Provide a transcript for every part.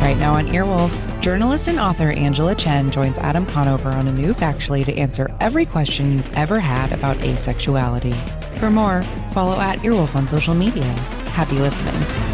Right now on Earwolf, journalist and author Angela Chen joins Adam Conover on a new Factually to answer every question you've ever had about asexuality. For more, follow at Earwolf on social media. Happy listening.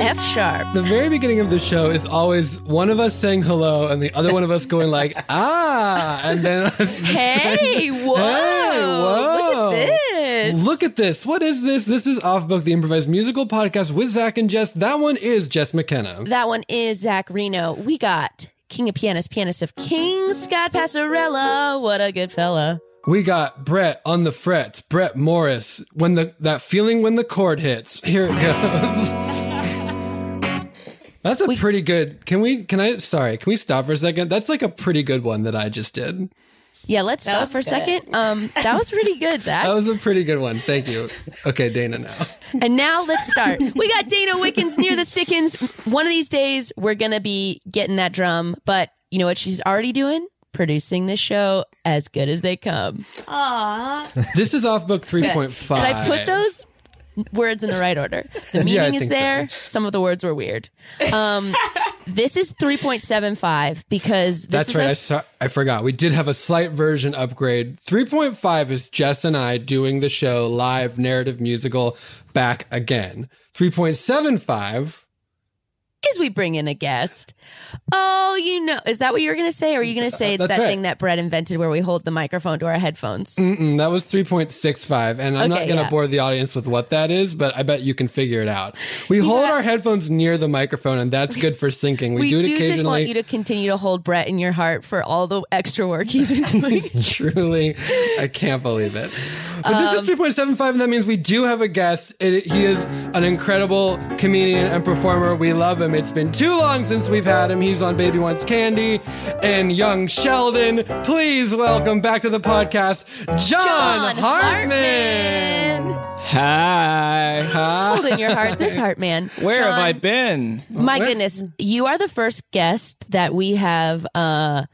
F sharp. the very beginning of the show is always one of us saying hello and the other one of us going like ah, and then us Hey, whoa. Hey, whoa. Look at this. Look at this. What is this? This is Off Book, the improvised musical podcast with Zach and Jess. That one is Jess McKenna. That one is Zach Reino. We got King of Pianists, pianist of kings, Scott Passarella. What a good fella. We got Brett on the frets. Brett Morris. When the that feeling when the chord hits. Here it goes. That's a We- pretty good. Can we? Can I? Sorry. Can we stop for a second? That's like a pretty good one that I just did. Yeah, let's stop for a second. Um, that was pretty good, Zach. That was a pretty good one. Thank you. Okay, Dana. Now. And now let's start. We got Dana Wickens near the Stickens. One of these days, we're going to be getting that drum. But you know what she's already doing? Producing this show as good as they come. Aw. This is off book three point five. Did I put those words in the right order? The meaning Yeah, is think there. Some of the words were weird. Um, this is 3.75 because this That's right. a- I, saw, I forgot. We did have a slight version upgrade. 3.5 is Jess and I doing the show live narrative musical back again. 3.75 is we bring in a guest. Oh, you know, is that what you were going to say? Or are you going to say it's That's that right. thing that Brett invented where we hold the microphone to our headphones? Mm-mm, that was 3.65 and I'm not Okay, going to yeah. bore the audience with what that is, but I bet you can figure it out. We hold our headphones near the microphone and that's good for syncing. We, We, do it do just occasionally. want you to continue to hold Brett in your heart for all the extra work he's been doing. Truly, I can't believe it. But Um, this is 3.75, and that means we do have a guest. It, he is an incredible comedian and performer. We love him. It's been too long since we've had him. He's on Baby Wants Candy and Young Sheldon. Please welcome back to the podcast, John, John Hartman. Hartman. Hi. Huh? Hold in your heart this heart, man. Where have I been? My Where- goodness, you are the first guest that we have uh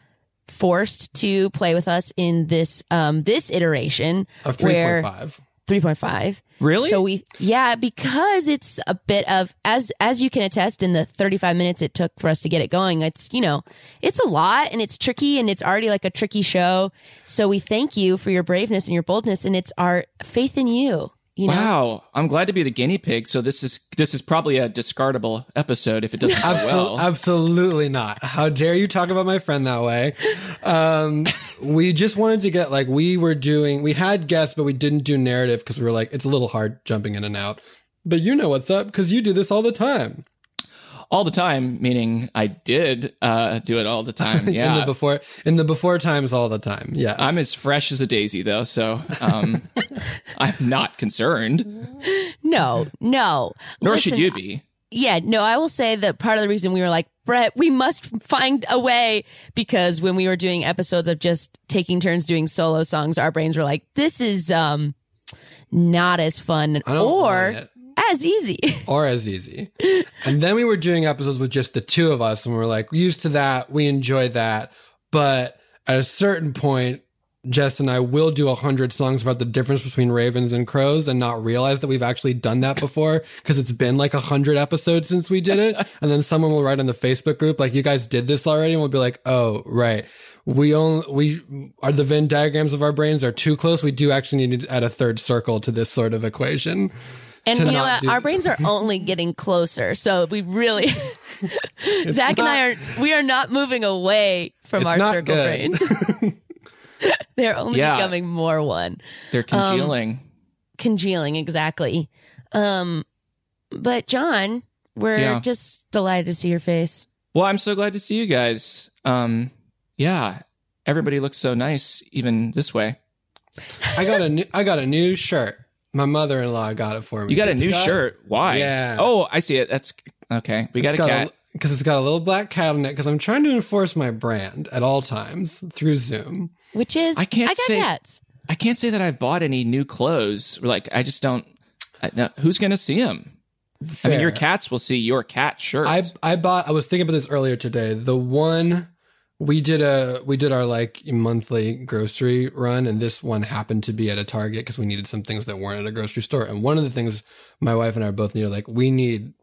forced to play with us in this um this iteration Of 3.5. 3.5 Really? so we yeah because it's a bit of as as you can attest in the 35 minutes it took for us to get it going it's you know it's a lot and it's tricky and it's already like a tricky show. So we thank you for your braveness and your boldness and it's our faith in you you know Wow, I'm glad to be the guinea pig. So this is this is probably a discardable episode if it doesn't go Absol- well. Absolutely not. How dare you talk about my friend that way? Um, we just wanted to get like we were doing. We had guests, but we didn't do narrative because we were like it's a little hard jumping in and out. But you know what's up because you do this all the time. All the time, meaning I did uh, do it all the time. Yeah, in Yeah. the before in the before times all the time. Yeah, I'm as fresh as a daisy, though, so um, I'm not concerned. No, no. Nor should you be. Yeah, no, I will say that part of the reason we were like, Brett, we must find a way because when we were doing episodes of just taking turns doing solo songs, our brains were like, this is um not as fun I don't or want it. As easy. or as easy. And then we were doing episodes with just the two of us, and we are like, used to that. We enjoy that. But at a certain point, Jess and I will do a hundred songs about the difference between ravens and crows and not realize that we've actually done that before because it's been like a hundred episodes since we did it. and then someone will write on the Facebook group, like, you guys did this already. And we'll be like, oh, right. We only, we are the Venn diagrams of our brains are too close. We do actually need to add a third circle to this sort of equation. And you know what? do- Our brains are only getting closer. So we really Zach and I are we are not moving away from our circle good. brains. They're only Yeah. becoming more one. They're congealing. Congealing, exactly. Um but John, we're Yeah. just delighted to see your face. well, I'm so glad to see you guys. Um, yeah, everybody looks so nice, even this way. I got a new I got a new shirt. My mother in law got it for me. You got a It's new shirt. Why? Yeah. Oh, I see it. That's okay. We got a cat. because it's got a little black cat on it. Because I'm trying to enforce my brand at all times through Zoom. Which is I can't I got say- cats. I can't say that I've bought any new clothes. Like, I just don't. I, no, who's going to see them? I mean, your Fair. cats will see your cat shirt. I I bought. I was thinking about this earlier today. The one we did a we did our like monthly grocery run, and this one happened to be at a Target because we needed some things that weren't at a grocery store. And one of the things my wife and I both needed, like, we need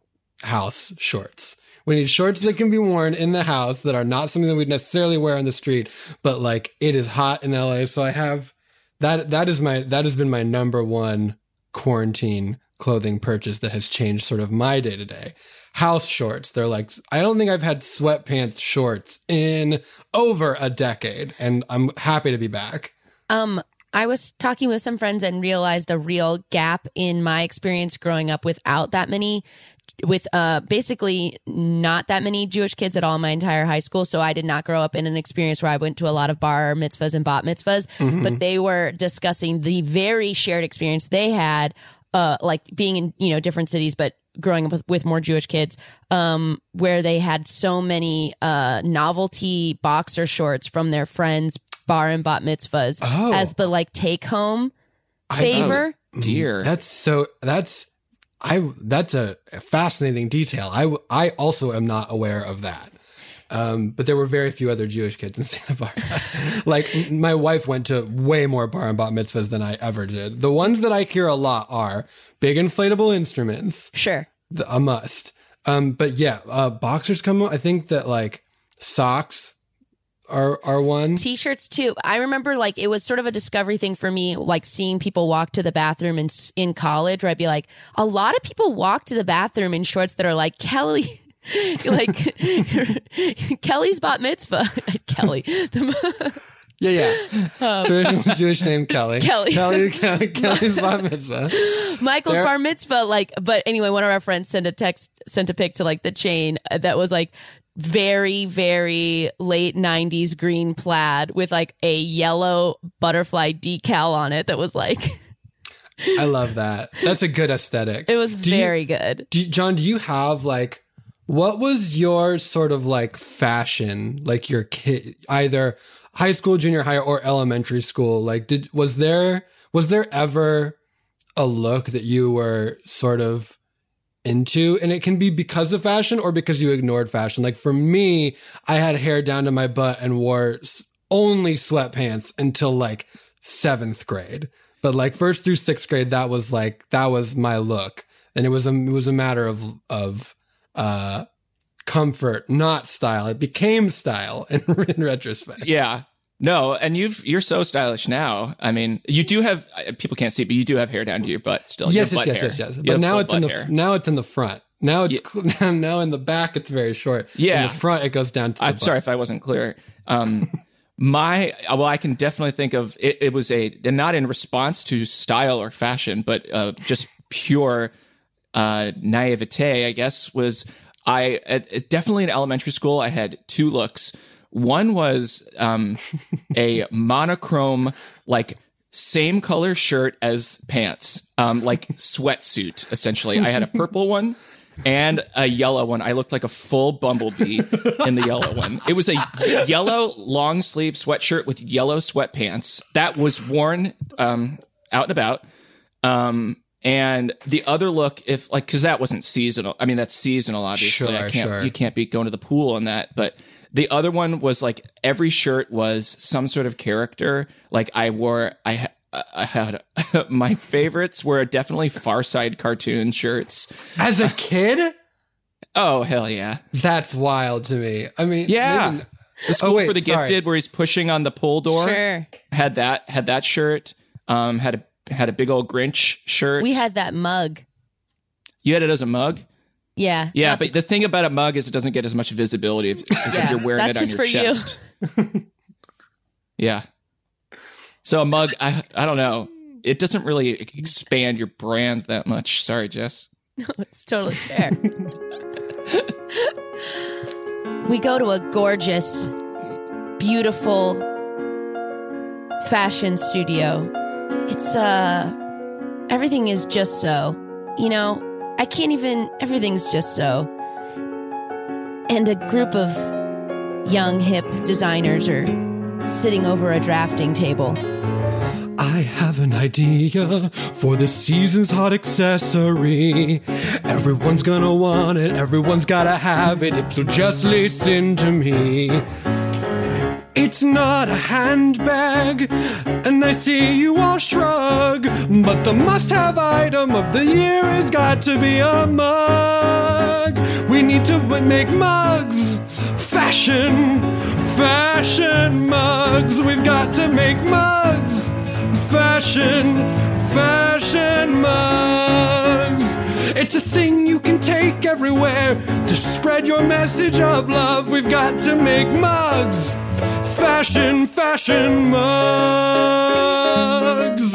house shorts. We need shorts that can be worn in the house that are not something that we'd necessarily wear on the street, but like it is hot in LA. So I have that that is my that has been my number one quarantine clothing purchase that has changed sort of my day to day. House shorts. They're like I don't think I've had sweatpants shorts in over a decade and I'm happy to be back. Um, I was talking with some friends and realized a real gap in my experience growing up without that many, with uh, basically not that many Jewish kids at all my entire high school. So I did not grow up in an experience where I went to a lot of bar mitzvahs and bat mitzvahs, but they were discussing the very shared experience they had, uh, like being in, you know, different cities, but growing up with, with more Jewish kids, um, where they had so many uh, novelty boxer shorts from their friends' bar and bat mitzvahs Oh. as the like take home I- favor. Dear. That's so that's I that's a fascinating detail. I I also am not aware of that. Um, but there were very few other Jewish kids in Santa Barbara. like my wife went to way more bar and bat mitzvahs than I ever did. The ones that I hear a lot are big inflatable instruments, Sure. the, a must. Um, but yeah, uh, boxers come. I think that like socks are are one. T-shirts too. I remember like it was sort of a discovery thing for me, like seeing people walk to the bathroom in in college, where I'd be like, a lot of people walk to the bathroom in shorts that are like Kelly. like Kelly's bat mitzvah. Kelly. Yeah, yeah. Traditional Jewish name Kelly. Um, Kelly. Kelly. Kelly. Kelly's bar mitzvah. Michael's There- bar mitzvah, like, but anyway, one of our friends sent a text, sent a pic to like the chain that was like very, very late 90s green plaid with like a yellow butterfly decal on it that was like, I love that. That's a good aesthetic. it was Do you- very good. Do, John, do you have like what was your sort of like fashion, like your kid, either high school, junior high, or elementary school? Like, did was there was there ever a look that you were sort of into? And it can be because of fashion or because you ignored fashion. Like for me i had hair down to my butt and wore only sweatpants until like seventh grade. But like first through sixth grade that was like that was my look. And it was a it was a matter of of uh comfort not style it became style in, in retrospect yeah. No, and you've you're so stylish now. I mean, you do have uh, people can't see, but you do have hair down to your butt still. Yes yes yes yes yes but now it's in the hair. now it's in the front now it's cl- now in the back it's very short Yeah. in the front it goes down to the I'm butt. sorry if I wasn't clear. Um, My well, I can definitely think of it. It was a not in response to style or fashion, but uh, just pure uh, naivete. I guess was I at, definitely in elementary school. I had two looks. One was um, a monochrome, like same color shirt as pants, um, like sweatsuit. Essentially, I had a purple one and a yellow one. I looked like a full bumblebee in the yellow one. It was a yellow long sleeve sweatshirt with yellow sweatpants that was worn um, out and about. Um, and the other look, if like, because that wasn't seasonal. I mean, that's seasonal. Obviously, Sure, I can't. sure. You can't be going to the pool on that. But the other one was like every shirt was some sort of character. Like I wore, I. I had my favorites were definitely Far Side cartoon shirts. As a kid, Oh hell yeah! that's wild to me. I mean, Yeah. maybe- The school Oh, wait, for the sorry. gifted, where he's pushing on the pull door, Sure. had that had that shirt. Um, had a had a big old Grinch shirt. We had that mug. you had it as a mug. Yeah. Yeah, but the thing about a mug is it doesn't get as much visibility if, as Yeah, if you're wearing it on just your for you. chest. yeah. So a mug, I I don't know. It doesn't really expand your brand that much. Sorry, Jess. No, it's totally fair. we go to a gorgeous, beautiful fashion studio. It's uh everything is just so. You know, I can't even everything's just so. And a group of young hip designers are sitting over a drafting table. I have an idea for the season's hot accessory. Everyone's gonna want it, everyone's gotta have it if you'll just listen to me. It's not a handbag, and I see you all shrug. But the must have item of the year has got to be a mug. We need to make mugs. Fashion, fashion mugs. We've got to make mugs. Fashion, fashion mugs. It's a thing you can take everywhere to spread your message of love. We've got to make mugs. Fashion, fashion mugs.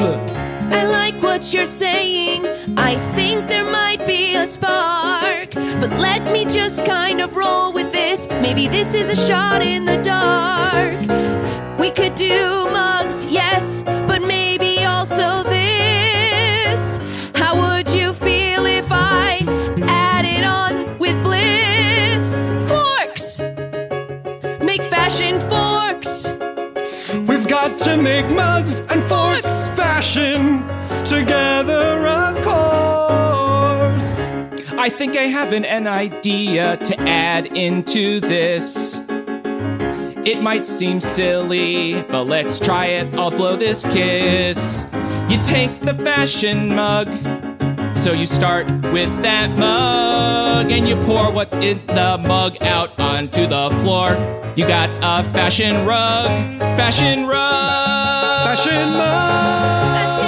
I like what you're saying. I think there might be a spark. But let me just kind of roll with this. Maybe this is a shot in the dark. We could do mugs, yes, but maybe also this. Got to make mugs and forks. Fashion together, of course. I think I have an, an idea to add into this. It might seem silly, but let's try it. I'll blow this kiss. You take the fashion mug. So you start with that mug and you pour what in the mug out onto the floor. You got a fashion rug, fashion rug. Fashion mug.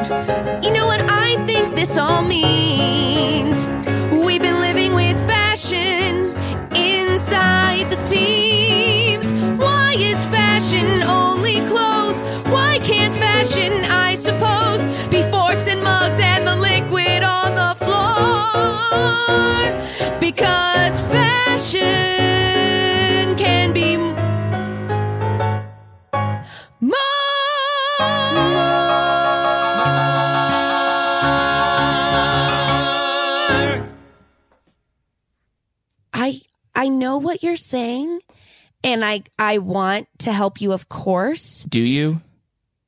Fashion mugs. You know what I think this all means? We've been living with fashion inside the seams. Why is fashion only clothes? Why can't fashion, I suppose, be forks and mugs and the liquid on the floor? Because fashion can be more. I I know what you're saying and I I want to help you of course. Do you?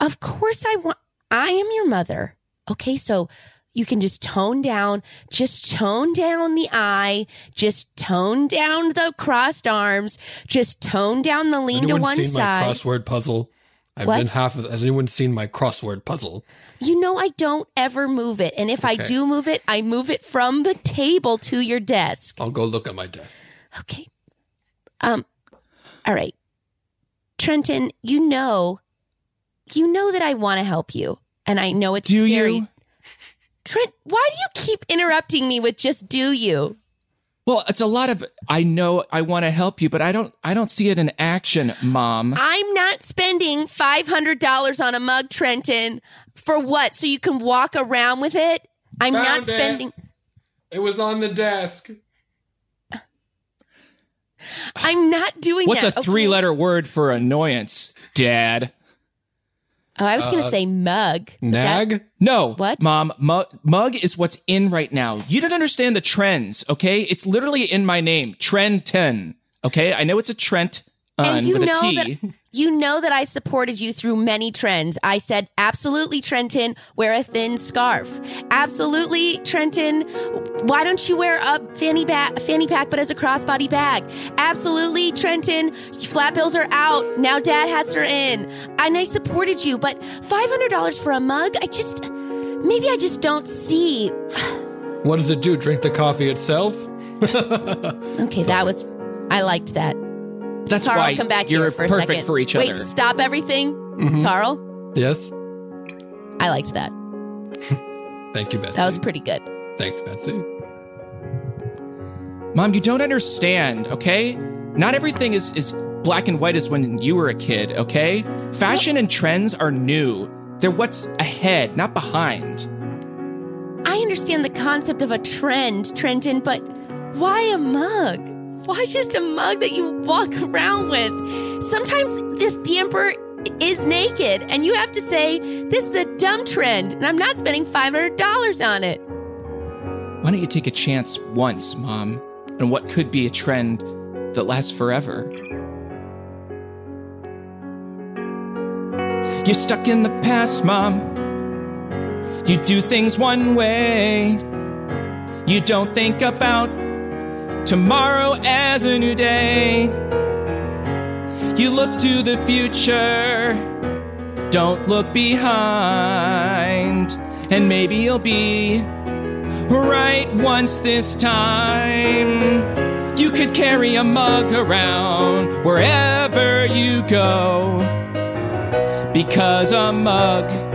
Of course I want I am your mother. Okay, so you can just tone down, just tone down the eye, just tone down the crossed arms, just tone down the lean to Anyone one seen side. my crossword puzzle? I've What? been half of. Has anyone seen my crossword puzzle? You know I don't ever move it. And if I do move it, I move it from the table to your desk. I'll go look at my desk. Okay. Um all right. Trenton, you know you know that I want to help you and I know it's Do scary. you? Trent, why do you keep interrupting me with just do you? Well, it's a lot of I know I want to help you, but I don't I don't see it in action, mom. I'm not spending $500 on a mug, Trenton. For what? So you can walk around with it? I'm Found not spending. It was on the desk. I'm not doing What's that. a three letter word for annoyance, dad? Oh, I was going to Uh, say mug. but that- Nag? No. What? Mom, mu- mug is what's in right now. You don't understand the trends, okay? It's literally in my name, Trenton. Okay? I know it's a Trent and you with a know T. that you know that I supported you through many trends. I said absolutely Trenton, wear a thin scarf. Absolutely Trenton, why don't you wear a fanny ba- fanny pack but as a crossbody bag? Absolutely Trenton, flat bills are out. Now dad hats are in. And I supported you, but $500 for a mug, I just maybe I just don't see. What does it do? Drink the coffee itself? Okay, that was I liked that. That's Carl, why come back you're here for a perfect second. for each other. Wait, other. stop everything. Mm-hmm. Carl, Yes. I liked that. Thank you, Betsy. That was pretty good. Thanks, Betsy. Mom, you don't understand, okay? Not everything is, is black and white as when you were a kid, okay? Fashion and trends are new. They're what's ahead, not behind. I understand the concept of a trend, Trenton, but why a mug? Why just a mug that you walk around with? Sometimes this the emperor is naked, and you have to say this is a dumb trend, and I'm not spending five hundred dollars on it. Why don't you take a chance once, Mom, on what could be a trend that lasts forever? You're stuck in the past, Mom. You do things one way. You don't think about tomorrow as a new day. You look to the future. Don't look behind. And maybe you'll be right once this time. You could carry a mug around wherever you go. Because a mug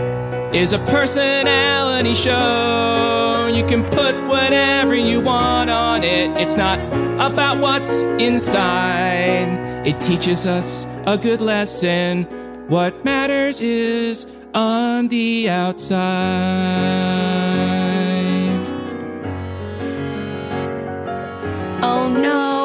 is a personality show. You can put whatever you want on it. It's not about what's inside, it teaches us a good lesson. What matters is on the outside. Oh no,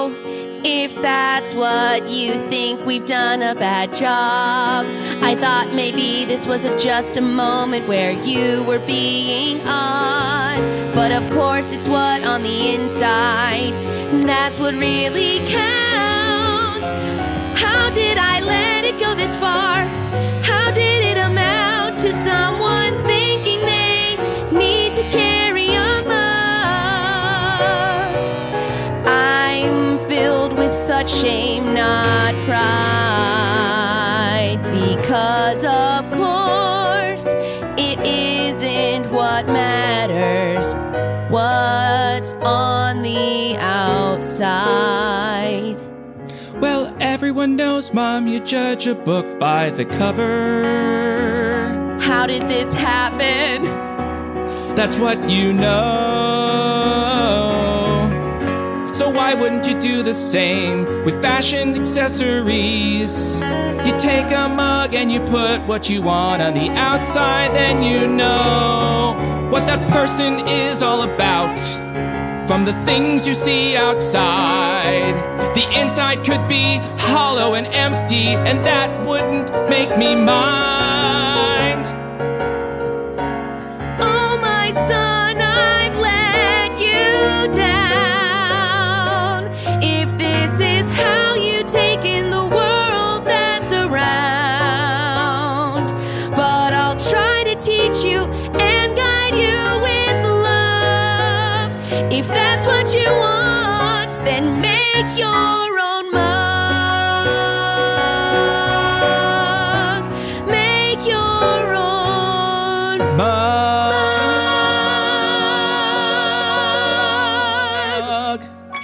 if that's what you think, we've done a bad job. I thought maybe this was a, just a moment where you were being odd. But of course, it's what on the inside, that's what really counts. How did I let it go this far? How did it amount to someone thinking such shame, not pride. Because, of course, it isn't what matters, what's on the outside. Well, everyone knows, Mom, you judge a book by the cover. How did this happen? That's what you know. Why wouldn't you do the same with fashion accessories? You take a mug and you put what you want on the outside, then you know what that person is all about. From the things you see outside, the inside could be hollow and empty, and that wouldn't make me mind.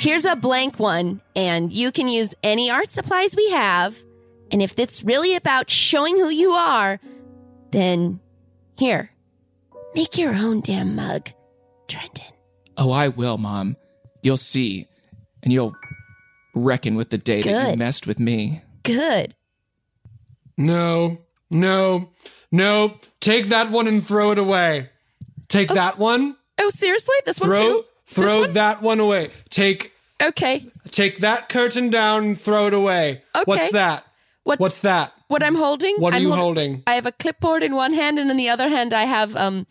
Here's a blank one, and you can use any art supplies we have. And if it's really about showing who you are, then here, make your own damn mug, Trenton. Oh, I will, Mom. You'll see. and you'll reckon with the day that you messed with me. Good. No, no, no. Take that one and throw it away. Take that one. Oh, seriously? This one Throw too? throw one? that one away. Take Okay. take that curtain down and throw it away. Okay. What's that? What What's that? what I'm holding? What are I'm you hold- holding? I have a clipboard in one hand, and in the other hand, I have um,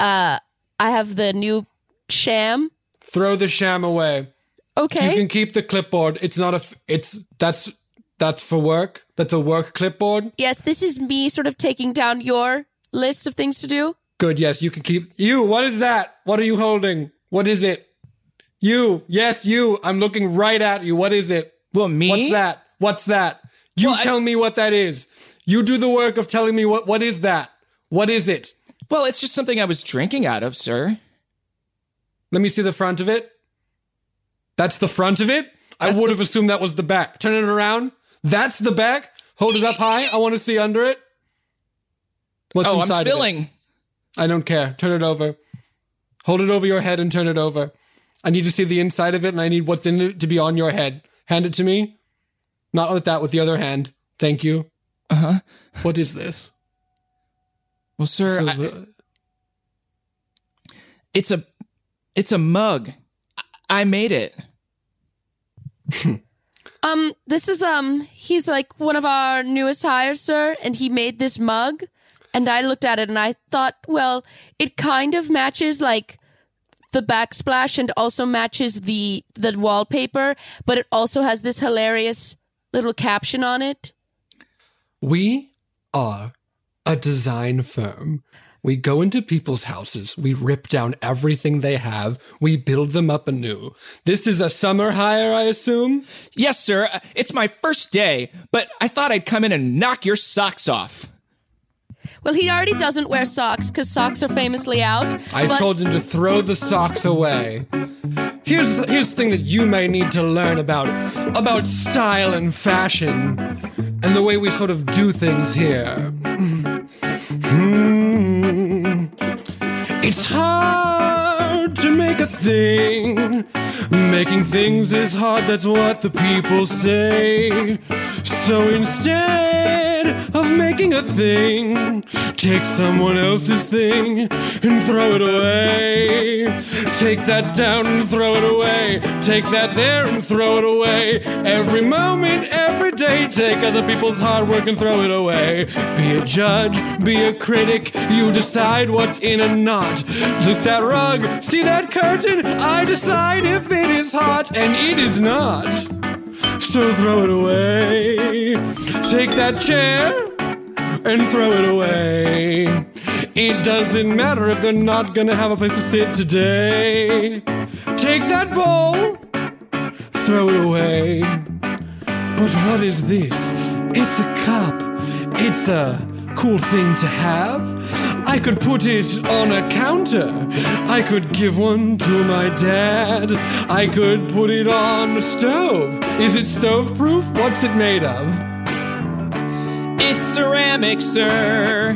uh, I have the new sham. Throw the sham away. Okay. You can keep the clipboard. It's not a. It's that's that's for work. That's a work clipboard. yes, this is me sort of taking down your list of things to do. Good. Yes, you can keep. You. What is that? What are you holding? What is it? You. Yes, you. I'm looking right at you. What is it? Well, me? What's that? What's that? You Well, I- tell me what that is. You do the work of telling me what what is that? What is it? Well, it's just something I was drinking out of, sir. Let me see the front of it. That's the front of it? I would the- have assumed that was the back. Turn it around. That's the back. Hold it up high. I want to see under it. What's oh, I'm inside of it? spilling. I don't care. Turn it over. Hold it over your head and turn it over. I need to see the inside of it and I need what's in it to be on your head. Hand it to me. Not with that, with the other hand. Thank you. Uh huh. What is this? Well, sir, So I- the- it's a, it's a mug. I made it. Um, this is um, he's like one of our newest hires, sir, and he made this mug, and I looked at it and I thought, well, it kind of matches like the backsplash and also matches the the wallpaper, but it also has this hilarious little caption on it. We are a design firm. We go into people's houses. We rip down everything they have. We build them up anew. This is a summer hire, I assume? Yes, sir. It's my first day, but I thought I'd come in and knock your socks off. Well, he already doesn't wear socks because socks are famously out. I but- told him to throw the socks away. Here's the, here's the thing that you may need to learn about about style and fashion and the way we sort of do things here. It's hard to make a thing. Making things is hard, that's what the people say. So instead of making a thing, take someone else's thing and throw it away. Take that down and throw it away. Take that there and throw it away. Every moment, every day, take other people's hard work and throw it away. Be a judge, be a critic, you decide what's in and not. Look that rug, see that curtain, I decide if it is hot and it is not. So throw it away. Take that chair and throw it away. It doesn't matter if they're not gonna have a place to sit today. Take that bowl, throw it away. But what is this? It's a cup. It's a cool thing to have. I could put it on a counter. I could give one to my dad. I could put it on a stove. Is it stove proof? What's it made of? It's ceramic, sir.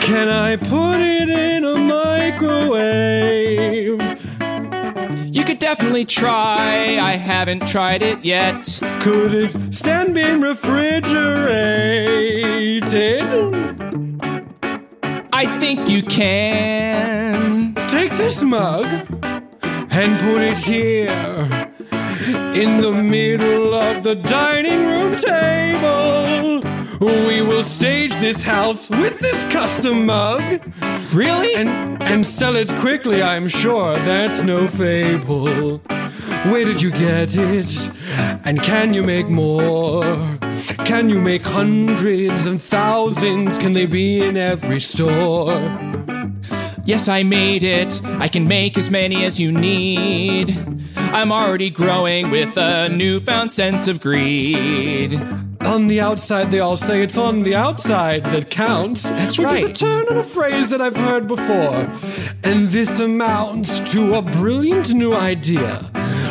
Can I put it in a microwave? You could definitely try. I haven't tried it yet. Could it stand being refrigerated? Think you can. Take this mug and put it here in the middle of the dining room table. We will stage this house with this custom mug. Really? And and sell it quickly, I'm sure. That's no fable. Where did you get it? And can you make more? Can you make hundreds and thousands? Can they be in every store? Yes, I made it. I can make as many as you need. I'm already growing with a newfound sense of greed. On the outside, they all say it's on the outside that counts. That's which right. is a turn on a phrase that I've heard before. And this amounts to a brilliant new idea.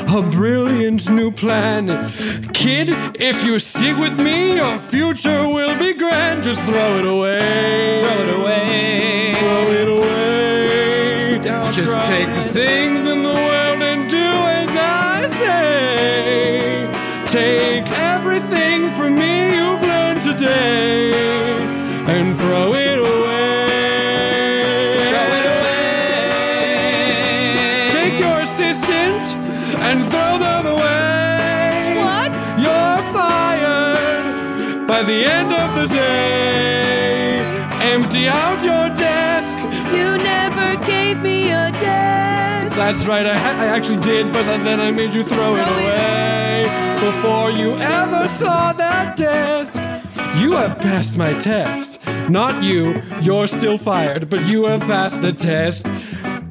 A brilliant new plan. Kid, if you stick with me, your future will be grand. Just throw it away. Throw it away. Throw it away. Don't Just take the things in the world and do as I say. Take the day. Empty out your desk. You never gave me a desk. That's right, I, ha- I actually did, but then I made you throw, it Throw it away. Before you ever saw that desk. You have passed my test. Not you, you're still fired, but you have passed the test.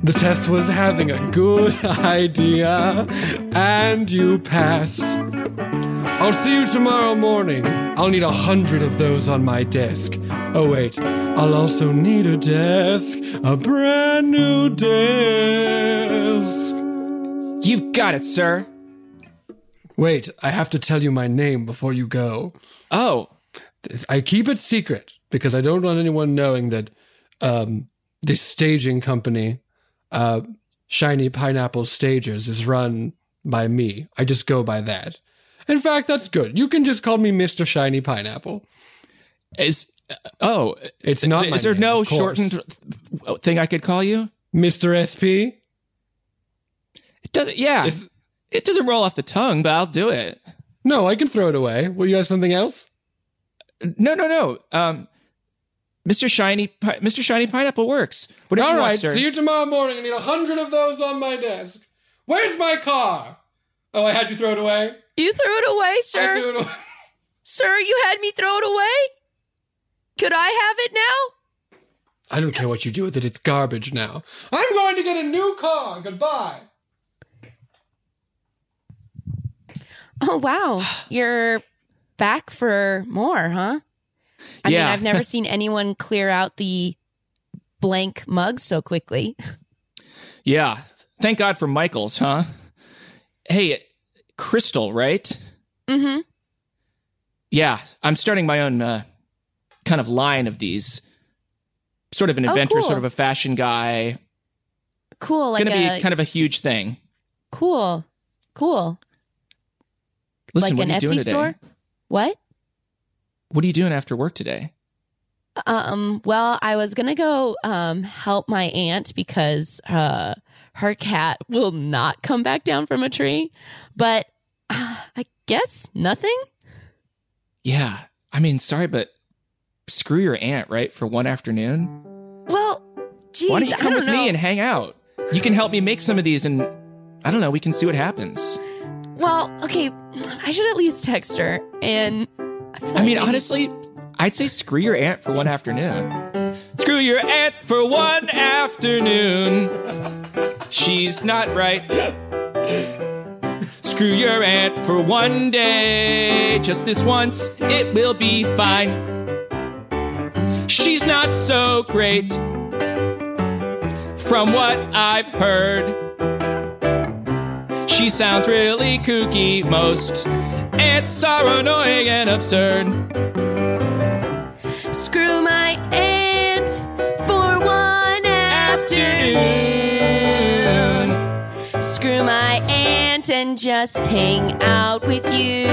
The test was having a good idea, and you passed. I'll see you tomorrow morning. I'll need a hundred of those on my desk. Oh, wait, I'll also need a desk, a brand new desk. You've got it, sir. Wait, I have to tell you my name before you go. Oh, I keep it secret because I don't want anyone knowing that um, this staging company, uh, Shiny Pineapple Stagers, is run by me. I just go by that. In fact, that's good. You can just call me Mr. Shiny Pineapple. is oh, It's not. my is there name, no shortened thing I could call you? Mr. SP? It doesn't. Yeah, it doesn't roll off the tongue, but I'll do it. No, I can throw it away. Will you have something else? No, no, no. Um, Mr. Shiny, Pi- Mr. Shiny Pineapple works. Whatever All you right, want, sir. see you tomorrow morning. I need a hundred of those on my desk. Where's my car? Oh, I had you throw it away. You threw it away, I sir. threw it away. Sir, you had me throw it away? Could I have it now? I don't care what you do with it. It's garbage now. I'm going to get a new car. Goodbye. Oh, wow. You're back for more, huh? I mean, I've never seen anyone clear out the blank mugs so quickly. Yeah. Thank God for Michaels, huh? Hey, Crystal, right? Mm-hmm. Yeah, I'm starting my own uh, kind of line of these. Sort of an Oh, inventor, cool. sort of a fashion guy. Cool. Like Gonna a be kind of a huge thing. cool. Cool. Listen, like what an are you Etsy doing today? store? What? What are you doing after work today? Um, well, I was gonna go um help my aunt because uh her cat will not come back down from a tree. But uh, I guess nothing. Yeah, I mean, sorry, but screw your aunt, right? For one afternoon. Well, geez, Why don't you come don't with know. me and hang out? You can help me make some of these, and I don't know. We can see what happens. Well, okay, I should at least text her. And I, feel I like mean, honestly, I'd say screw your aunt for one afternoon. Screw your aunt for one afternoon. She's not right. Screw your aunt for one day. Just this once, it will be fine. She's not so great. From what I've heard, she sounds really kooky. Most aunts are annoying and absurd. And just hang out with you.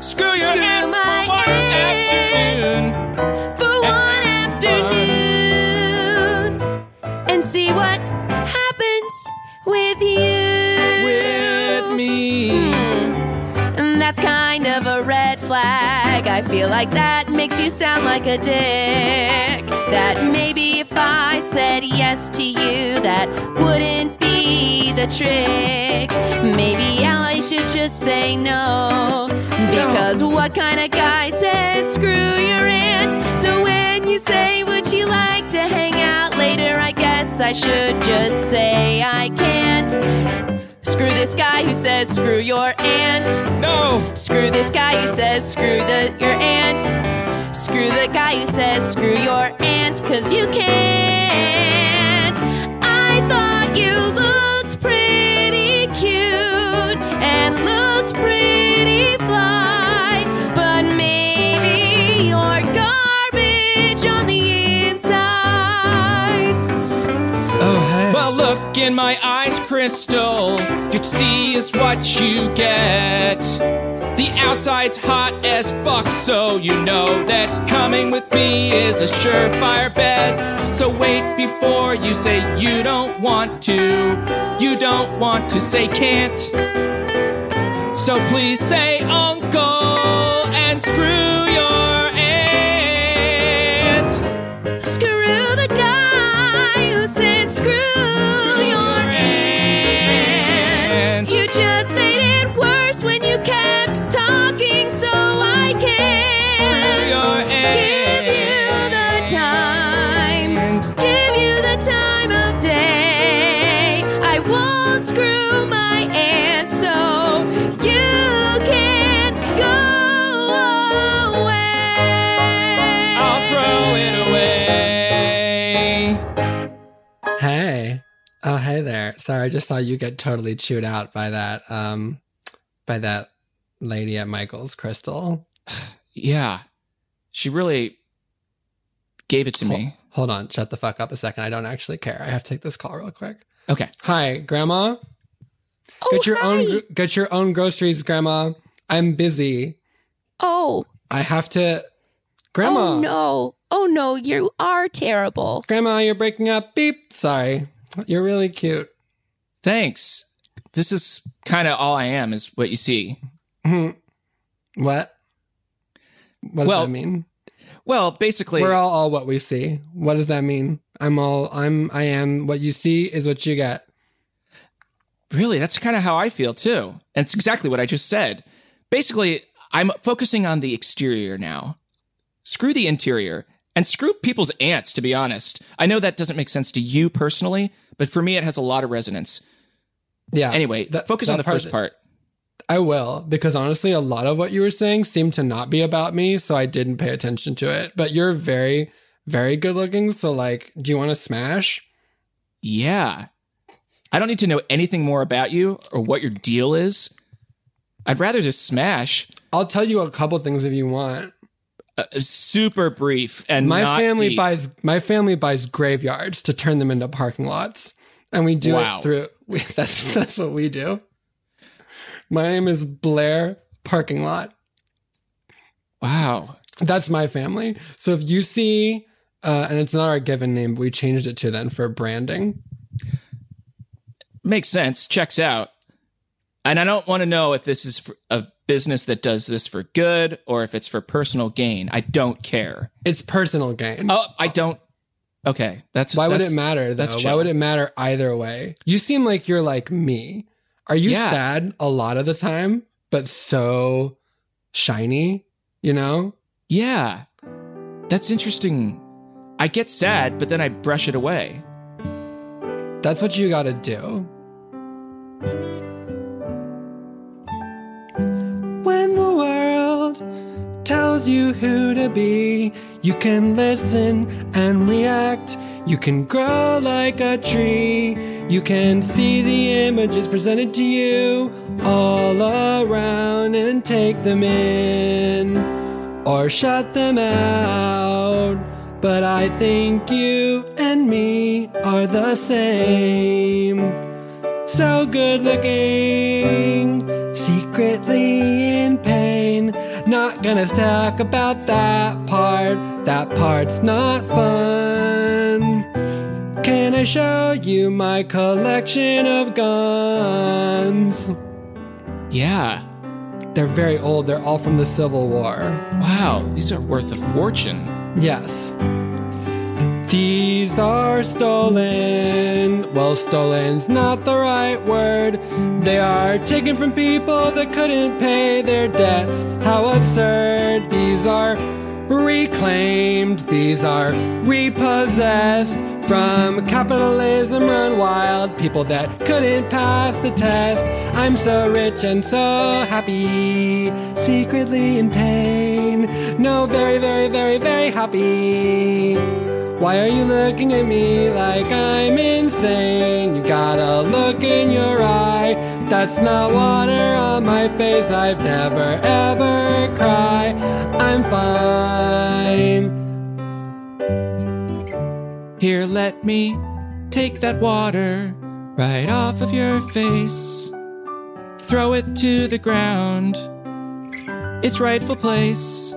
Screw your Screw aunt my for one aunt. for one afternoon and see what happens with you. With me. Hmm. And that's kind of a red flag. I feel like that makes you sound like a dick. That maybe if I said yes to you, that wouldn't trick. Maybe I should just say no. Because what kind of guy says screw your aunt? So when you say, would you like to hang out later? I guess I should just say I can't. Screw this guy who says screw your aunt. No. Screw this guy who says screw the your aunt. Screw the guy who says screw your aunt cause you can't. I thought you looked in my eyes, Crystal. You're you see is what you get. The outside's hot as fuck, so you know that coming with me is a surefire bet. So wait before you say you don't want to. You don't want to say can't. So please say uncle and screw Sorry, I just saw you get totally chewed out by that, um, by that lady at Michael's Crystal. Yeah. She really gave it to me. Hold on, shut the fuck up a second. I don't actually care. I have to take this call real quick. Okay. Hi, Grandma. Oh, get your hi. own get your own groceries, Grandma. I'm busy. Oh, I have to. Grandma. oh no. Oh no, you are terrible. Grandma, you're breaking up. Beep. Sorry. You're really cute. Thanks. This is kind of all I am, is what you see. Hmm. What? What does Well, that mean? Well, basically, We're all, all what we see. What does that mean? I'm all I'm I am what you see is what you get. really, that's kind of how I feel too. And it's exactly what I just said. Basically, I'm focusing on the exterior now. Screw the interior and screw people's ants, to be honest. I know that doesn't make sense to you personally, but for me, it has a lot of resonance. Yeah. Anyway, that- focus that on the part- first part. I will because honestly, a lot of what you were saying seemed to not be about me, so I didn't pay attention to it. But you're very, very good looking. So, like, do you want to smash? Yeah. I don't need to know anything more about you or what your deal is. I'd rather just smash. I'll tell you a couple things if you want. Uh, super brief and My family deep. buys my family buys graveyards to turn them into parking lots, and we do Wow. it through. We, that's that's what we do. My name is Blair Parking Lot. Wow. That's my family. So if you see, uh, and it's not our given name, but we changed it to then for branding. Makes sense. Checks out. And I don't want to know if this is a business that does this for good or if it's for personal gain. I don't care. It's personal gain. Oh, I don't. Okay, that's Why would it matter though? that's Why would it matter either way? You seem like you're like me. Are you Yeah. sad a lot of the time, but so shiny? You know? Yeah, that's interesting. I get sad, but then I brush it away. That's what you got to do. When the world tells you who to be, you can listen and react. You can grow like a tree. You can see the images presented to you all around and take them in or shut them out. But I think you and me are the same. So good looking, secretly. Not gonna talk about that part, that part's not fun. Can I show you my collection of guns? Yeah. They're very old, they're all from the Civil War. Wow, these are worth a fortune. Yes. Are stolen. Well, stolen's not the right word. They are taken from people that couldn't pay their debts. How absurd. These are reclaimed. These are repossessed from capitalism run wild. People that couldn't pass the test. I'm so rich and so happy. Secretly in pain. No, very, very, very, very happy. Why are you looking at me like I'm insane? You got a look in your eye. That's not water on my face. I've never ever cried. I'm fine. Here, let me take that water right off of your face. throw it to the ground. Its rightful place.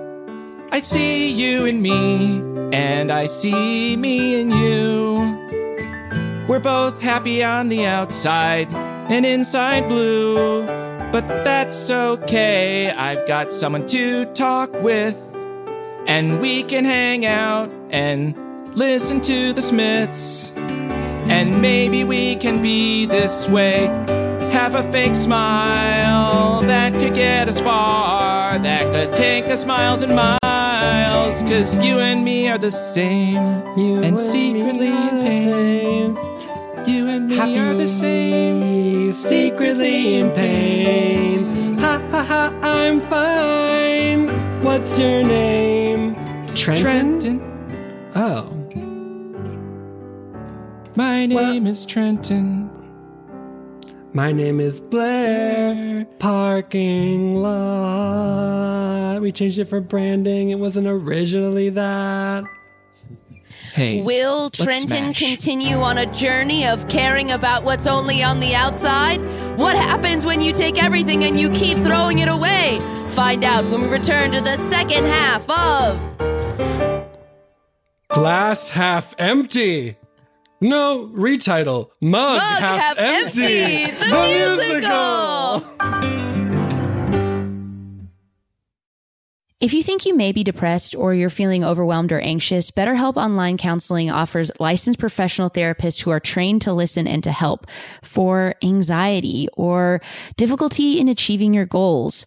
I'd see you in me, and I see me and you. We're both happy on the outside and inside blue. But that's okay, I've got someone to talk with. And we can hang out and listen to the Smiths. And maybe we can be this way. Have a fake smile that could get us far, that could take us miles and miles. Cause you and me are the same, you and secretly in pain. You and me are the same, secretly in pain. Ha ha ha, I'm fine. What's your name? Trenton? Trenton. Oh. My name is Trenton. My name is Blair. Parking lot. We changed it for branding. It wasn't originally that. Hey. Will let's Trenton smash. continue on a journey of caring about what's only on the outside? What happens when you take everything and you keep throwing it away? Find out when we return to the second half of Glass half empty. No, retitle. Mug, Mug half, Half empty. Empty, the musical. If you think you may be depressed or you're feeling overwhelmed or anxious, BetterHelp Online Counseling offers licensed professional therapists who are trained to listen and to help for anxiety or difficulty in achieving your goals,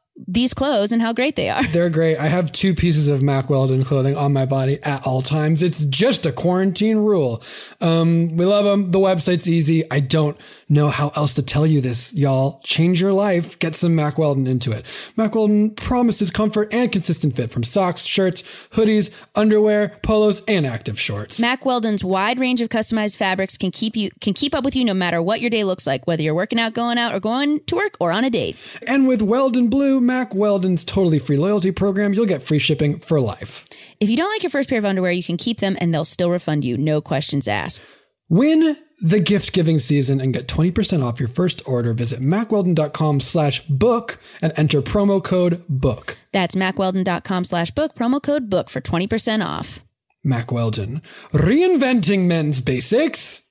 these clothes and how great they are. They're great. I have two pieces of Mack Weldon clothing on my body at all times. It's just a quarantine rule. Um, we love them. The website's easy. I don't know how else to tell you this, y'all. Change your life. Get some Mack Weldon into it. Mack Weldon promises comfort and consistent fit from socks, shirts, hoodies, underwear, polos, and active shorts. Mack Weldon's wide range of customized fabrics can keep you can keep up with you no matter what your day looks like, whether you're working out, going out, or going to work or on a date. and with Weldon Blue, Mack Weldon's totally free loyalty program, you'll get free shipping for life. If you don't like your first pair of underwear, you can keep them and they'll still refund you, no questions asked. Win the gift giving season and get 20% off your first order. Visit mackweldon.com slash book and enter promo code book. That's mackweldon.com slash book, promo code book for 20% off. Mack Weldon, reinventing men's basics.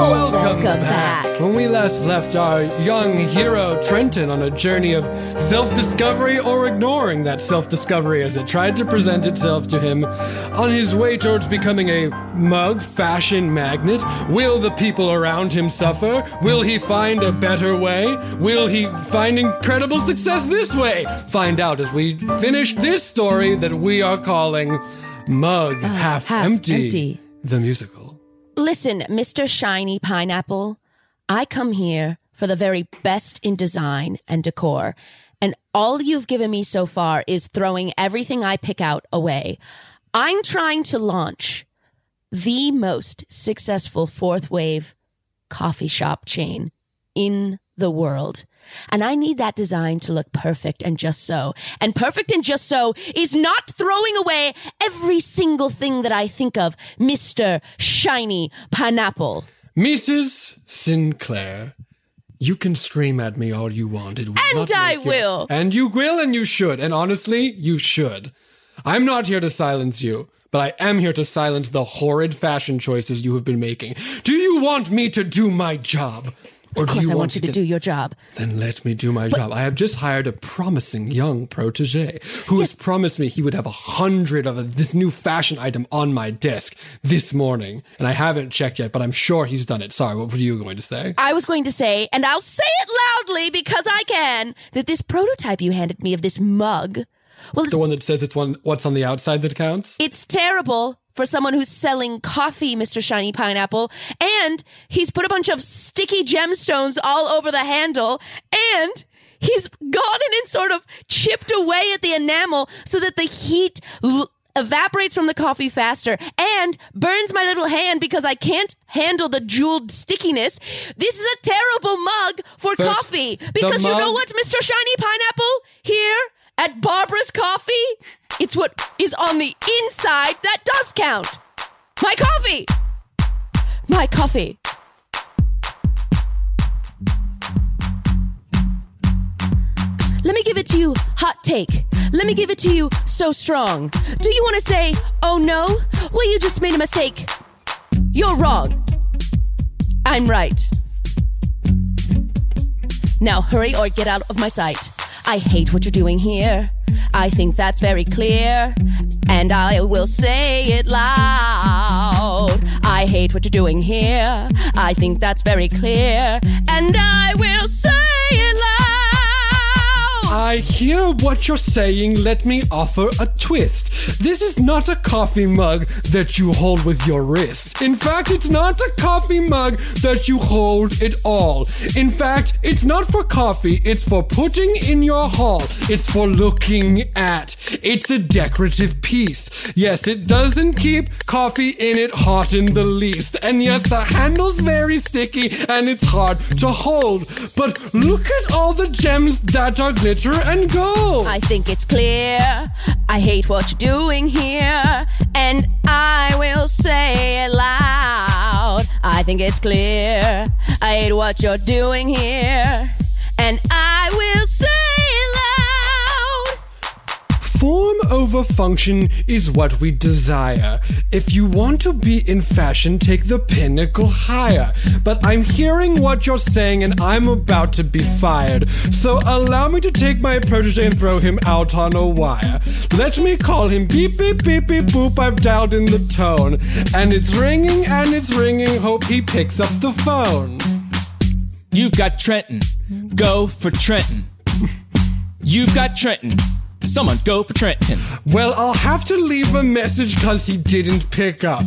Oh, Welcome, back. When we last left our young hero Trenton on a journey of self discovery or ignoring that self discovery as it tried to present itself to him, on his way towards becoming a mug fashion magnet, will the people around him suffer? Will he find a better way? Will he find incredible success this way? Find out as we finish this story that we are calling Mug uh, Half, Half Empty, Empty. the musical. Listen, Mr. Shiny Pineapple, I come here for the very best in design and decor. And all you've given me so far is throwing everything I pick out away. I'm trying to launch the most successful fourth wave coffee shop chain in the world. And I need that design to look perfect and just so. And perfect and just so is not throwing away every single thing that I think of, Mr. Shiny Pineapple. Mrs. Sinclair, You can scream at me all you want. It will And I you- will. And you will and you should. And honestly, you should. I'm not here to silence you, but I am here to silence the horrid fashion choices you have been making. Do you want me to do my job? Or Of do course, you I want you to get- do your job. Then let me do my job. I have just hired a promising young protege who has promised me he would have a hundred of this new fashion item on my desk this morning. And I haven't checked yet, but I'm sure he's done it. Sorry, what were you going to say? I was going to say, and I'll say it loudly because I can, that this prototype you handed me of this mug, well, The one that says it's one what's on the outside that counts? it's terrible for someone who's selling coffee, Mr. Shiny Pineapple. And he's put a bunch of sticky gemstones all over the handle. And he's gone in and sort of chipped away at the enamel so that the heat l- evaporates from the coffee faster and burns my little hand because I can't handle the jeweled stickiness. This is a terrible mug for First, coffee because you know what, Mr. Shiny Pineapple? Here at Barbara's Coffee, it's what is on the inside that does count. My coffee! My coffee. Let me give it to you hot take. Let me give it to you so strong. Do you want to say, oh no? Well, you just made a mistake. You're wrong. I'm right. Now hurry or get out of my sight. I hate what you're doing here. I think that's very clear. And I will say it loud. I hate what you're doing here. I think that's very clear. And I will say it loud. I hear what you're saying. Let me offer a twist. This is not a coffee mug that you hold with your wrist. In fact, it's not a coffee mug that you hold at all. In fact, it's not for coffee, it's for putting in your hall. It's for looking at. It's a decorative piece. Yes, it doesn't keep coffee in it hot in the least. And yes, the handle's very sticky and it's hard to hold. But look at all the gems that are glitter and gold. I think it's clear. I hate what you're doing here. And I will say it loud. I think it's clear. I hate what you're doing here. And I will say. Form over function is what we desire. If you want to be in fashion, take the pinnacle higher. But I'm hearing what you're saying and I'm about to be fired. So allow me to take my protege and throw him out on a wire. Let me call him beep beep beep beep boop. I've dialed in the tone. And it's ringing and it's ringing. Hope he picks up the phone. You've got Trenton. Go for Trenton. You've got Trenton. Someone go for Trenton. Well, I'll have to leave a message because he didn't pick up.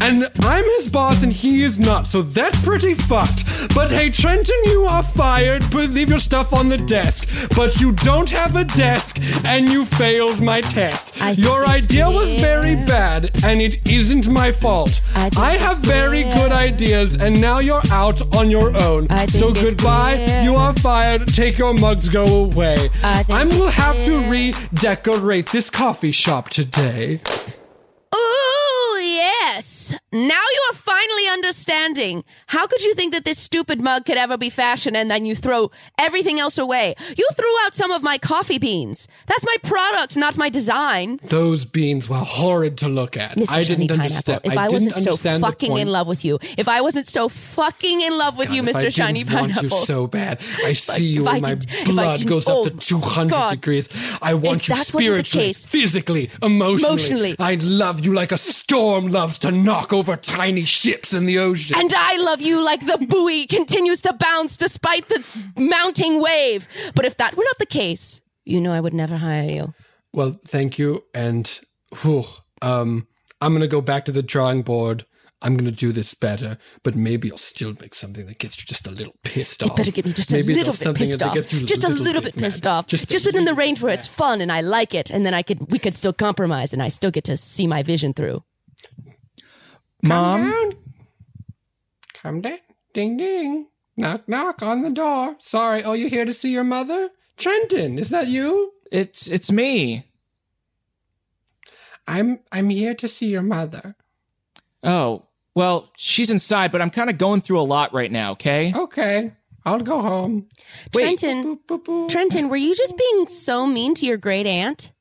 And I'm his boss and he is not, so that's pretty fucked. But hey, Trenton, you are fired. But leave your stuff on the desk. But you don't have a desk and you failed my test. I Your idea was very bad and it isn't my fault. I I have very good ideas and now you're out on your own. I think so goodbye. You are fired. Take your mugs, go away. I think I it's will have to redecorate this coffee shop today. Ooh, yes. Now you are finally understanding. How could you think that this stupid mug could ever be fashion and then you throw everything else away? You threw out some of my coffee beans. That's my product, not my design. Those beans were horrid to look at. Mr. I Shiny didn't Pineapple, understand. if I, didn't wasn't so fucking in love with you, if I wasn't so fucking in love with you, God, I Mr. didn't Shiny want Pineapple. you so bad. I see you and my I blood goes up oh, to oh, 200 God. degrees. I want If you that wasn't the spiritually, case- physically, emotionally. Emotionally. I love you like a storm loves to knock over tiny ships in the ocean. And I love you like the buoy continues to bounce despite the mounting wave. But if that were not the case, you know I would never hire you. well, thank you. And whew, um, I'm going to go back to the drawing board. I'm going to do this better, but maybe I'll still make something that gets you just a little pissed off. It better get me just Maybe a little bit pissed off. Just a little bit mad. pissed off. Just, Just, within the range where it's fun and I like it, and then I could we could still compromise and I still get to see my vision through. Mom, Come down. Ding ding. Knock knock on the door. Sorry, oh you here to see your mother? Trenton, is that you? it's it's me. I'm I'm here to see your mother. Oh, well, she's inside, but I'm kind of going through a lot right now, okay? Okay. I'll go home. Trenton, Trenton, were you just being so mean to your great aunt?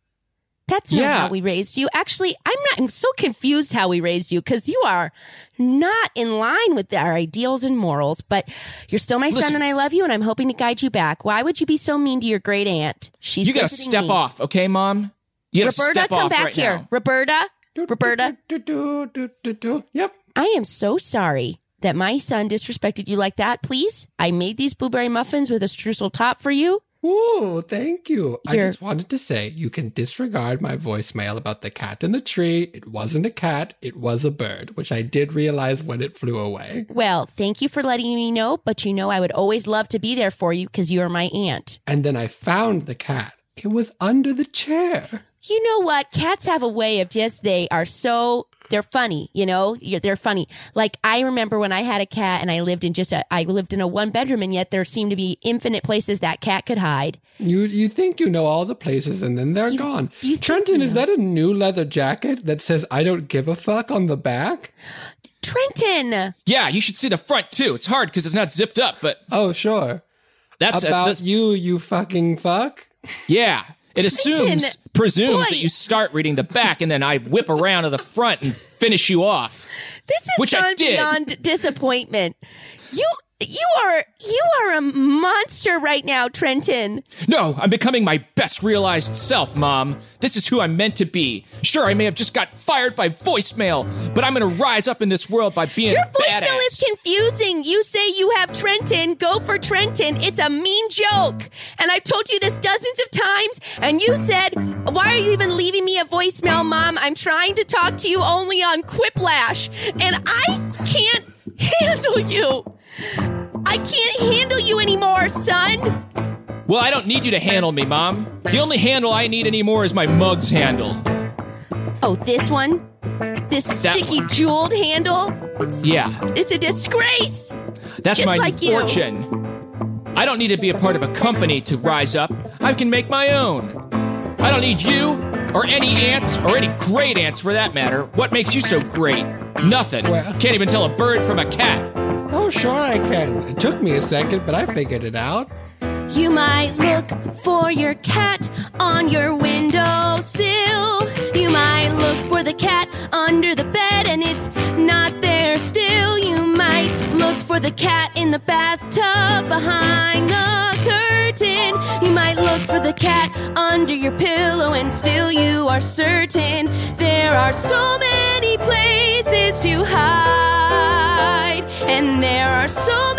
That's not Yeah. how we raised you. Actually, I'm not. I'm so confused how we raised you because you are not in line with our ideals and morals. But you're still my son, and I love you, and I'm hoping to guide you back. Why would you be so mean to your great aunt? She's you gotta step me. off, okay, mom? You gotta Roberta, step come off back right here. now. Roberta, Roberta. Do, do, do, do, do. Yep. I am so sorry that my son disrespected you like that. Please, I made these blueberry muffins with a streusel top for you. Ooh, thank you. I just wanted to say you can disregard my voicemail about the cat in the tree. It wasn't a cat, it was a bird, which I did realize when it flew away. Well, thank you for letting me know, but you know I would always love to be there for you because you're my aunt. And then I found the cat. It was under the chair. You know what? Cats have a way of just, they are so, they're funny, you know? You're- They're funny. Like, I remember when I had a cat and I lived in just a, I lived in a one bedroom and yet there seemed to be infinite places that cat could hide. You you think you know all the places and then they're gone. you Trenton, you is that a new leather jacket that says I don't give a fuck on the back? Trenton! Yeah, you should see the front too. It's hard because it's not zipped up, but Oh, sure. that's About that's- you, you fucking fuck. yeah. It assumes presumes boy. that you start reading the back and then I whip around to the front and finish you off. This has Which I gone did. beyond disappointment. You, you are, you are a monster right now, Trenton. No, I'm becoming my best realized self, Mom. This is who I'm meant to be. Sure, I may have just got fired by voicemail, but I'm gonna rise up in this world by being Your voicemail badass. is confusing. You say you have Trenton. Go for Trenton. It's a mean joke. And I've told you this dozens of times. And you said, Why are you even leaving me a voicemail, Mom? I'm trying to talk to you only on Quiplash. And I can't handle you. I can't handle you anymore, son. well, I don't need you to handle me, Mom. The only handle I need anymore is my mug's handle. Oh, this one? This That sticky one. jeweled handle? Yeah, It's a disgrace. that's Just my like you. fortune. I don't need to be a part of a company to rise up. I can make my own. I don't need you or any ants or any great ants for that matter. What makes you so great? Nothing. Well- Can't even tell a bird from a cat. Oh, sure I can. It took me a second, but I figured it out. You might look for your cat on your windowsill. You might look for the cat under the bed and it's not there still. You might look for the cat in the bathtub behind the curtain. You might look for the cat under your pillow and still you are certain there are so many places to hide. And there are so many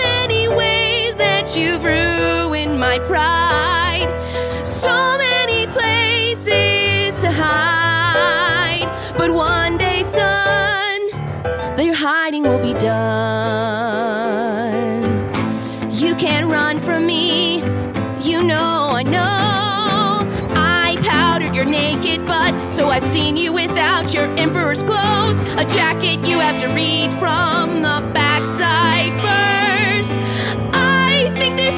that you've ruined my pride. So many places to hide. But one day, son, your hiding will be done. You can't run from me. You know, I know. I powdered your naked butt, so I've seen you without your emperor's clothes. A jacket you have to read from the backside first.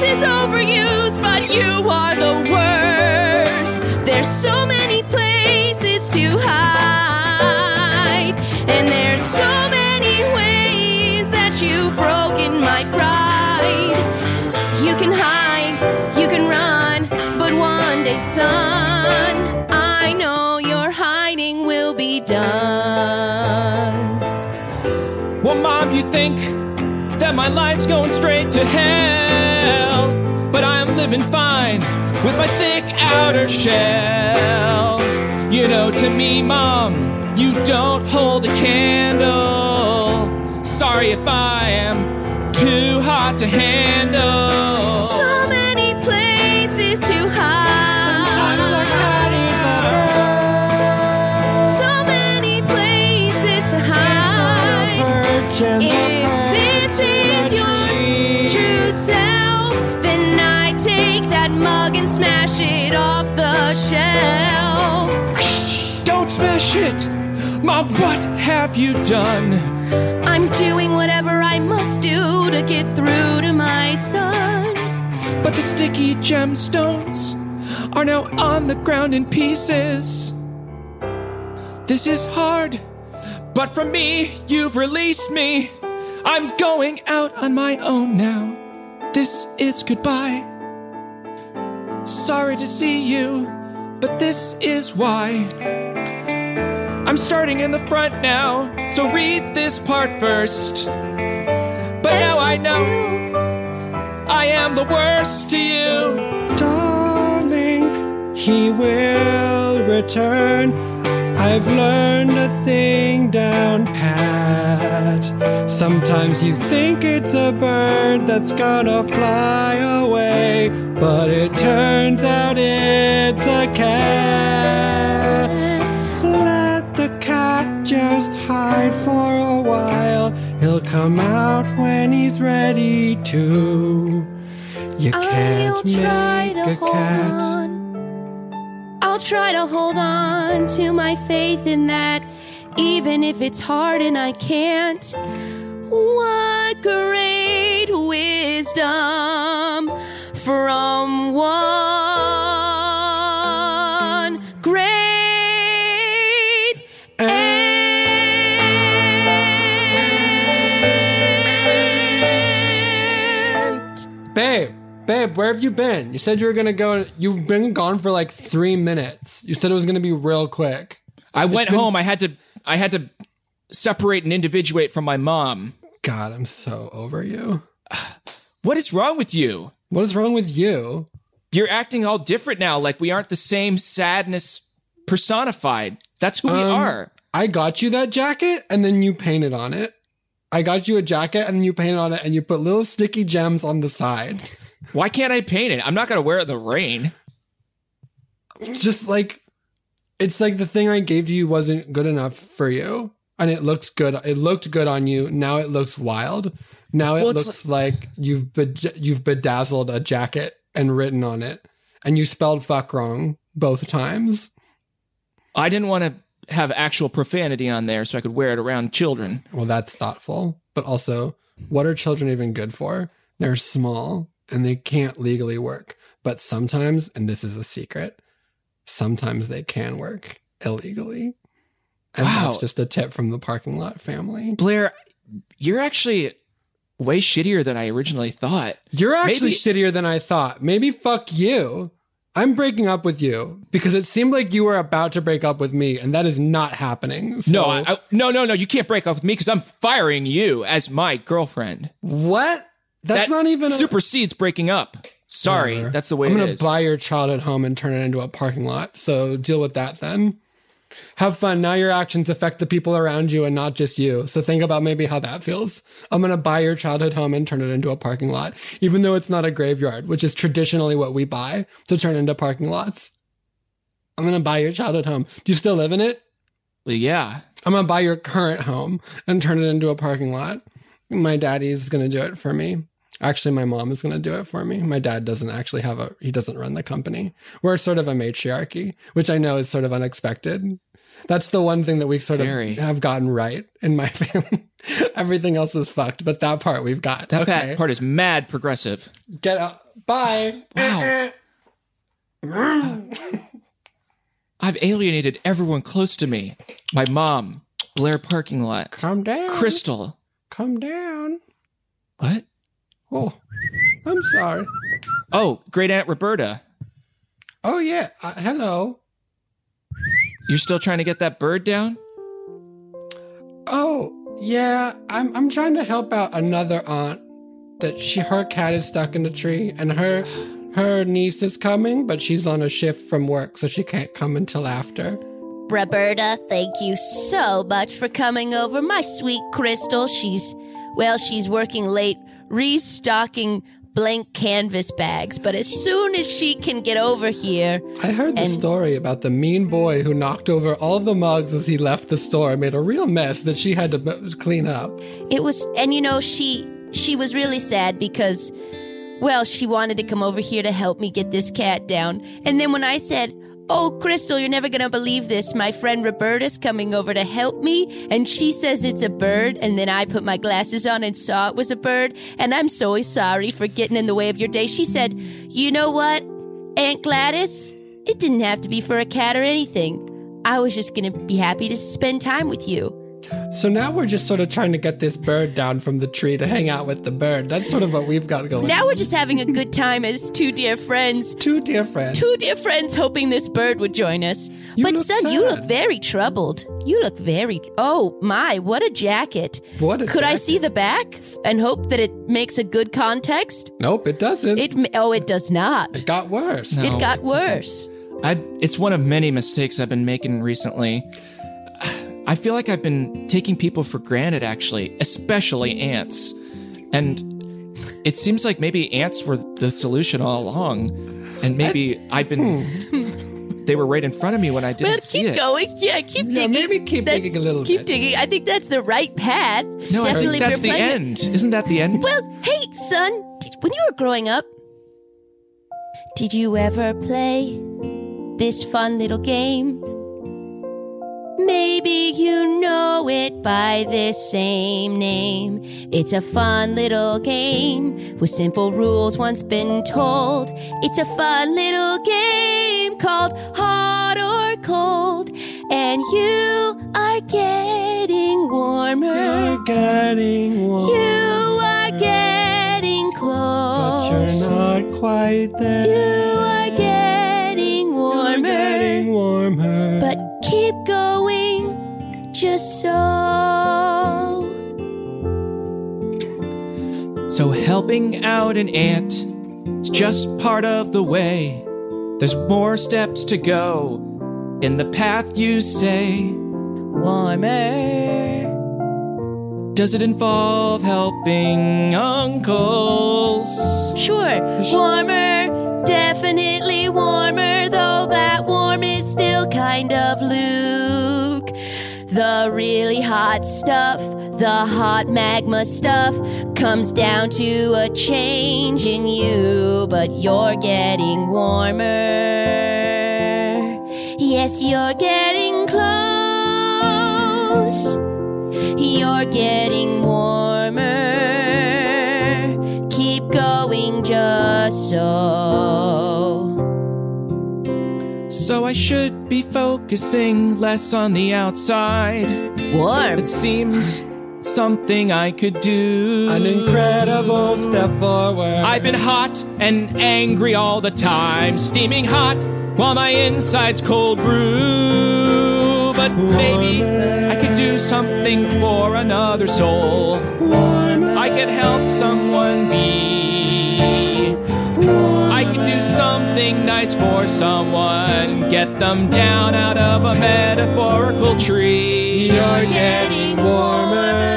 Is overused, but you are the worst. There's so many places to hide, and there's so many ways that you've broken my pride. You can hide, you can run, but one day, son, I know your hiding will be done. Well, Mom, you think that my life's going straight to hell, living fine with my thick outer shell. You know, to me, Mom, you don't hold a candle. Sorry if I am too hot to handle. So many places to hide. Smash it! Mom, what have you done? I'm doing whatever I must do to get through to my son. But the sticky gemstones are now on the ground in pieces. This is hard, but for me, you've released me. I'm going out on my own now. this is goodbye. Sorry to see you, but this is why. I'm starting in the front now, so read this part first. But now I know I am the worst to you. Darling, he will return. I've learned a thing down pat. Sometimes you think it's a bird that's gonna fly away, but it turns out it's a cat. Let the cat just hide for a while. He'll come out when he's ready to. You can't I'll try make to a hold cat. on. I'll try to hold on to my faith in that, even if it's hard and I can't. What great wisdom from one Babe, where have you been? You said you were gonna go. You've been gone for like three minutes. You said it was gonna be real quick. I went been- home. I had to. I had to separate and individuate from my mom. God, I'm so over you. What is wrong with you? What is wrong with you? You're acting all different now. Like we aren't the same sadness personified. That's who we Um, are. I got you that jacket and then you painted on it. I got you a jacket and then you painted on it and you put little sticky gems on the side. Why can't I paint it? I'm not gonna wear it in the rain. Just like it's like the thing I gave to you wasn't good enough for you. And it looks good. It looked good on you. Now it looks wild. Now it Well, it's looks like you've bed- you've bedazzled a jacket and written on it, and you spelled fuck wrong both times. I didn't want to have actual profanity on there so I could wear it around children. Well, that's thoughtful, but also, what are children even good for? They're small and they can't legally work. But sometimes, and this is a secret, sometimes they can work illegally. And Wow. that's just a tip from the parking lot family. Blair, you're actually way shittier than I originally thought. You're actually Maybe- shittier than I thought. Maybe fuck you. I'm breaking up with you because it seemed like you were about to break up with me, and that is not happening. So- No, I, I, no, no, no. You can't break up with me because I'm firing you as my girlfriend. what? That's That not even a- supersedes breaking up. Sorry, Whatever. that's the way I'm it gonna is. buy your childhood home and turn it into a parking lot. So deal with that then. Have fun. Now your actions affect the people around you and not just you. So think about maybe how that feels. I'm gonna buy your childhood home and turn it into a parking lot, even though it's not a graveyard, which is traditionally what we buy to turn into parking lots. I'm gonna buy your childhood home. Do you still live in it? Well, yeah. I'm gonna buy your current home and turn it into a parking lot. My daddy's gonna do it for me. Actually, my mom is gonna do it for me. My dad doesn't actually have a he doesn't run the company. We're sort of a matriarchy, which I know is sort of unexpected. That's the one thing that we sort Very. of have gotten right in my family. Everything else is fucked, but that part we've got. That okay. part is mad progressive. Get out. Bye. Wow. I've alienated everyone close to me. My mom, Blair parking lot, Calm down. Crystal. Calm down. What? Oh, I'm sorry. Oh, great aunt Roberta. Oh yeah. Uh, hello. You're still trying to get that bird down? Oh, yeah. I'm I'm trying to help out another aunt that she her cat is stuck in the tree and her her niece is coming, but she's on a shift from work, so she can't come until after. Roberta, thank you so much for coming over. My sweet Crystal, she's, well, she's working late restocking blank canvas bags, but as soon as she can get over here, I heard the story about the mean boy who knocked over all the mugs as he left the store and made a real mess that she had to clean up. it was, and you know, she, she was really sad because, well, she wanted to come over here to help me get this cat down. And then when I said, Oh, Crystal, you're never gonna believe this. My friend Roberta's coming over to help me, and she says it's a bird. And then I put my glasses on and saw it was a bird. And I'm so sorry for getting in the way of your day. She said, You know what, Aunt Gladys? It didn't have to be for a cat or anything. I was just gonna be happy to spend time with you. So now we're just sort of trying to get this bird down from the tree to hang out with the bird. That's sort of what we've got going. Now we're just having a good time as two dear friends. Two dear friends. Two dear friends hoping this bird would join us. You but look son, you look very troubled. You look very Oh my, what a jacket. What a Could I see the back and hope that it makes a good context? Nope, it doesn't. It oh, it does not. It got worse. No. it got it worse. I, it's one of many mistakes I've been making recently. I feel like I've been taking people for granted, actually, especially ants. And it seems like maybe ants were the solution all along. And maybe I've been. Hmm. They were right in front of me when I didn't Well, see keep going. Yeah, keep Yeah, digging. maybe keep That's- digging a little Keep bit. digging. I think that's the right path. No, I Definitely think that's the playing- end. Isn't that the end? Well, hey, son, did, when you were growing up, did you ever play this fun little game? Maybe you know it by this same name. It's a fun little game with simple rules once been told. It's a fun little game called Hot or Cold. And you are getting warmer. You're getting warm, You are getting but you're not quite there. You So helping out an ant is just part of the way. There's more steps to go in the path you say. Warmer. Does it involve helping uncles? Sure, warmer. Definitely warmer, though that warm is still kind of Luke. The really hot stuff, the hot magma stuff, comes down to a change in you, but you're getting warmer. Yes, you're getting close. You're getting warmer. Keep going just so. So I should be focusing less on the outside. Warm. It seems something I could do. An incredible step forward. I've been hot and angry all the time, steaming hot while my insides cold brew. But maybe I could do something for another soul. I could help someone be. Something nice for someone, get them down out of a metaphorical tree. You're getting warmer.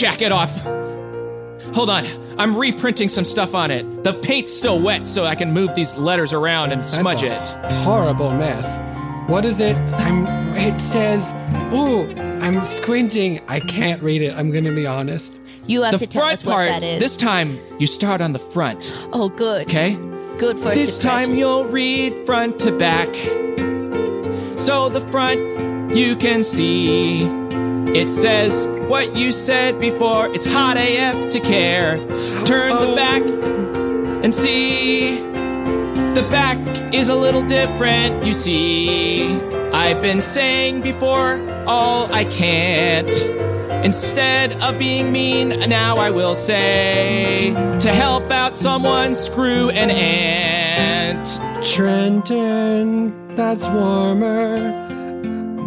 Jacket off. Hold on. I'm reprinting some stuff on it. The paint's still wet, so I can move these letters around and smudge it. That's a Horrible mess. What is it? I'm. It says. Ooh, I'm squinting. I can't read it. I'm gonna be honest. You have The to tell front us what part, that is. this time, you start on the front, oh, good. okay? Good for This time you'll read front to back. So the front you can see. It says what you said before. It's hot AF to care. Turn the back and see. The back is a little different, you see. I've been saying before all I can't. Instead of being mean, now I will say to help out someone, screw an ant. Trenton, that's warmer.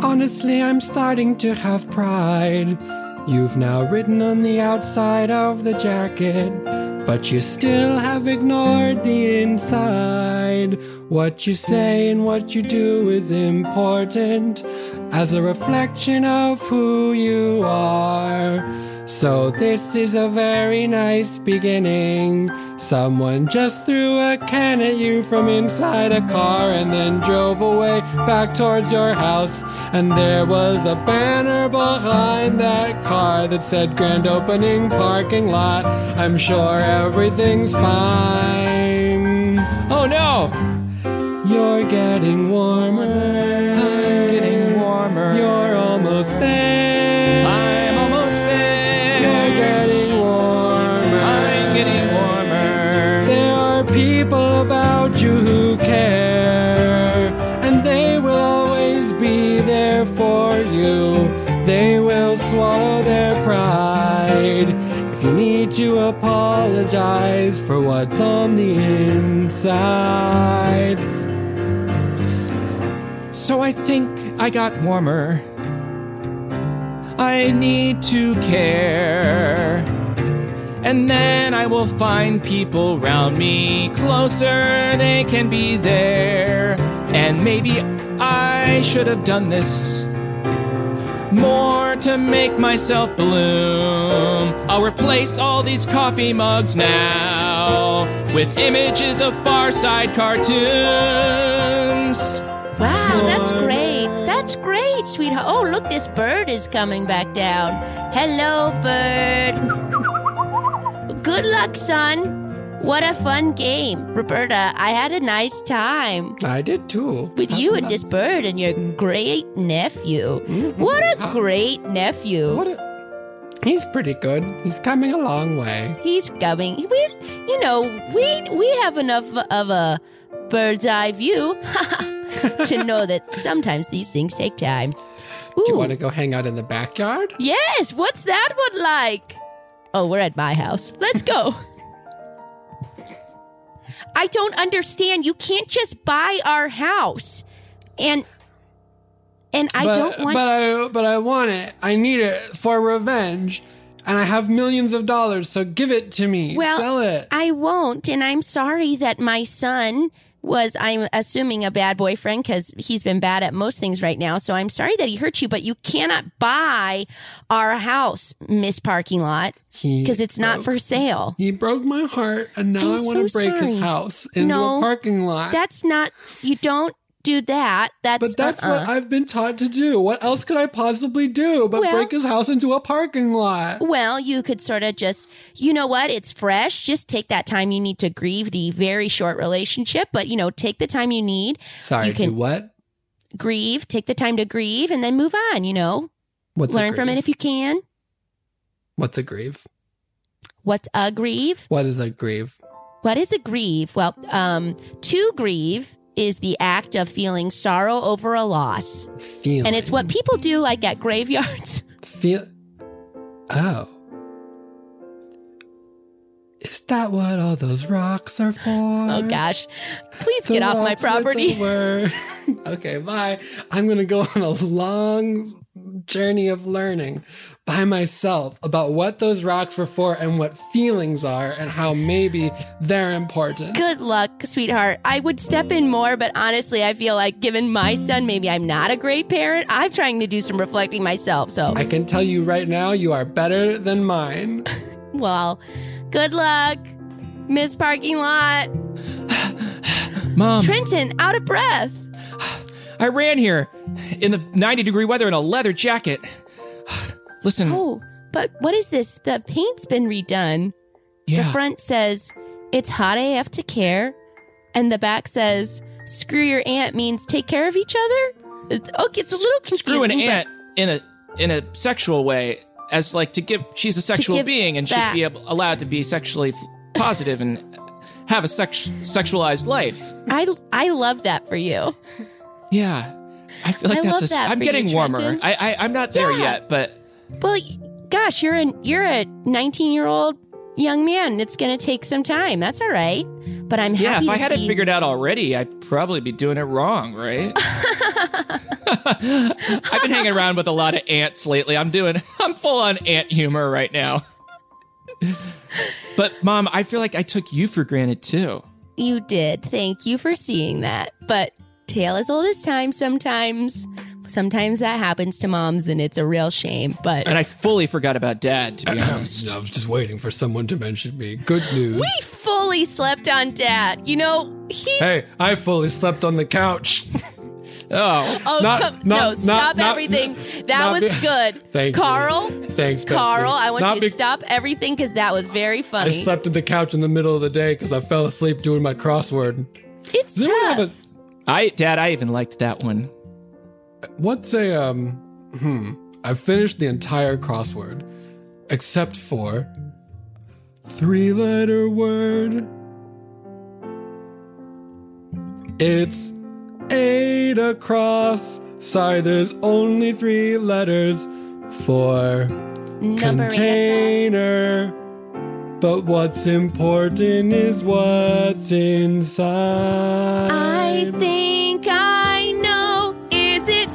Honestly, I'm starting to have pride. You've now written on the outside of the jacket, but you still have ignored the inside. What you say and what you do is important as a reflection of who you are. So, this is a very nice beginning. Someone just threw a can at you from inside a car and then drove away back towards your house. And there was a banner behind that car that said Grand Opening Parking Lot. I'm sure everything's fine. Oh no! You're getting warmer. I'm getting warmer. You're almost there. You apologize for what's on the inside. So I think I got warmer. I need to care. And then I will find people round me closer, they can be there. And maybe I should have done this more to make myself bloom. I'll replace all these coffee mugs now with images of Far Side cartoons. Wow, that's great. That's great, sweetheart. Oh, look, this bird is coming back down. Hello, bird. Good luck, son. What a fun game. Roberta, I had a nice time I did too. with you and this bird and your great nephew. Mm-hmm. What a great nephew. What a, he's pretty good. He's coming a long way. He's coming. We, you know, we we have enough of a bird's eye view to know that sometimes these things take time. Do you want to go hang out in the backyard? Yes, what's that one like? Oh, we're at my house. Let's go. I don't understand. You can't just buy our house. And and I but, don't want But I but I want it. I need it for revenge. And I have millions of dollars, so give it to me. Well, Sell it. I won't, and I'm sorry that my son was, I'm assuming, a bad boyfriend because he's been bad at most things right now. So I'm sorry that he hurt you, but you cannot buy our house, Miss Parking Lot, because it's not for sale. He broke my heart, and now I'm I want so to break his house into No, a parking lot. That's not, you don't do that. That's, but that's uh-uh. what I've been taught to do. What else could I possibly do but Well- break his house into a parking lot? Well, you could sort of just, you know what? It's fresh. Just take that time you need to grieve the very short relationship, but you know, take the time you need. Sorry, you can do what? grieve, take the time to grieve and then move on, you know? What's Learn from it if you can. What's a grieve? What's a grieve? What is a grieve? What is a grieve? Well, um, to grieve is the act of feeling sorrow over a loss. Feeling. And it's what people do like at graveyards. Feel. Oh. Is that what all those rocks are for? Oh gosh. Please The get off my rocks with the property. okay, bye. I'm going to go on a long journey of learning by myself about what those rocks were for and what feelings are and how maybe they're important. Good luck, sweetheart. I would step in more, but honestly, I feel like given my son, maybe I'm not a great parent. I'm trying to do some reflecting myself. So, I can tell you right now, you are better than mine. well, good luck, Miss Parking Lot. Mom, Trenton, out of breath. I ran here in the 90 degree weather in a leather jacket. Listen, Oh, but what is this? The paint's been redone. yeah. The front says, It's hot AF to care. And the back says, Screw your aunt means take care of each other. It's, okay, it's a little confusing. screw an aunt in a in a sexual way as like to give she's a sexual being and back. should be able, allowed to be sexually positive and have a sex sexualized life. I, I love that for you. Yeah. I feel like I that's a, that I'm getting you, warmer. I, I I'm not there Yeah. yet, but Well, gosh, you're a you're a 19 year old young man. It's going to take some time. That's all right. But I'm yeah, happy Yeah, if I had see. it figured out already, I'd probably be doing it wrong, right? I've been hanging around with a lot of ants lately. I'm doing I'm full on ant humor right now. But mom, I feel like I took you for granted too. you did. Thank you for seeing that. But tale as old as time. Sometimes, sometimes that happens to moms, and it's a real shame. But And I fully forgot about dad, to be honest. I was just waiting for someone to mention me. Good news. we fully slept on dad. You know, he Hey, I fully slept on the couch. Oh, Oh, Not- come, not- no! not- Stop not- everything. That not was good. Thank you. Carl. Thanks, Betsy. Carl, I want you to be- stop everything because that was very funny. I slept on the couch in the middle of the day because I fell asleep doing my crossword. it's Does tough. a I, Dad, I even liked that one. What's a um hmm i finished the entire crossword except for three letter word it's eight across sorry there's only three letters for Numbering across. container but what's important is what's inside I think I.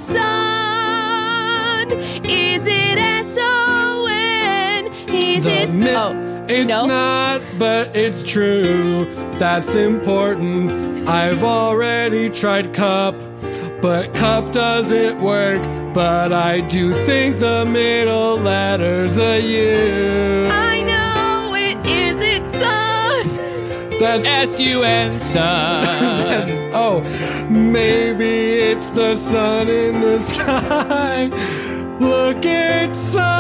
Is it? Is it S O N? Is The it? mi- oh, It's no. not, but it's true. That's important. I've already tried cup, but cup doesn't work. But I do think the middle letter's a U. I know it. Is it sun? That's, S U N son. oh, maybe it's the sun in the sky. Look, it's sun.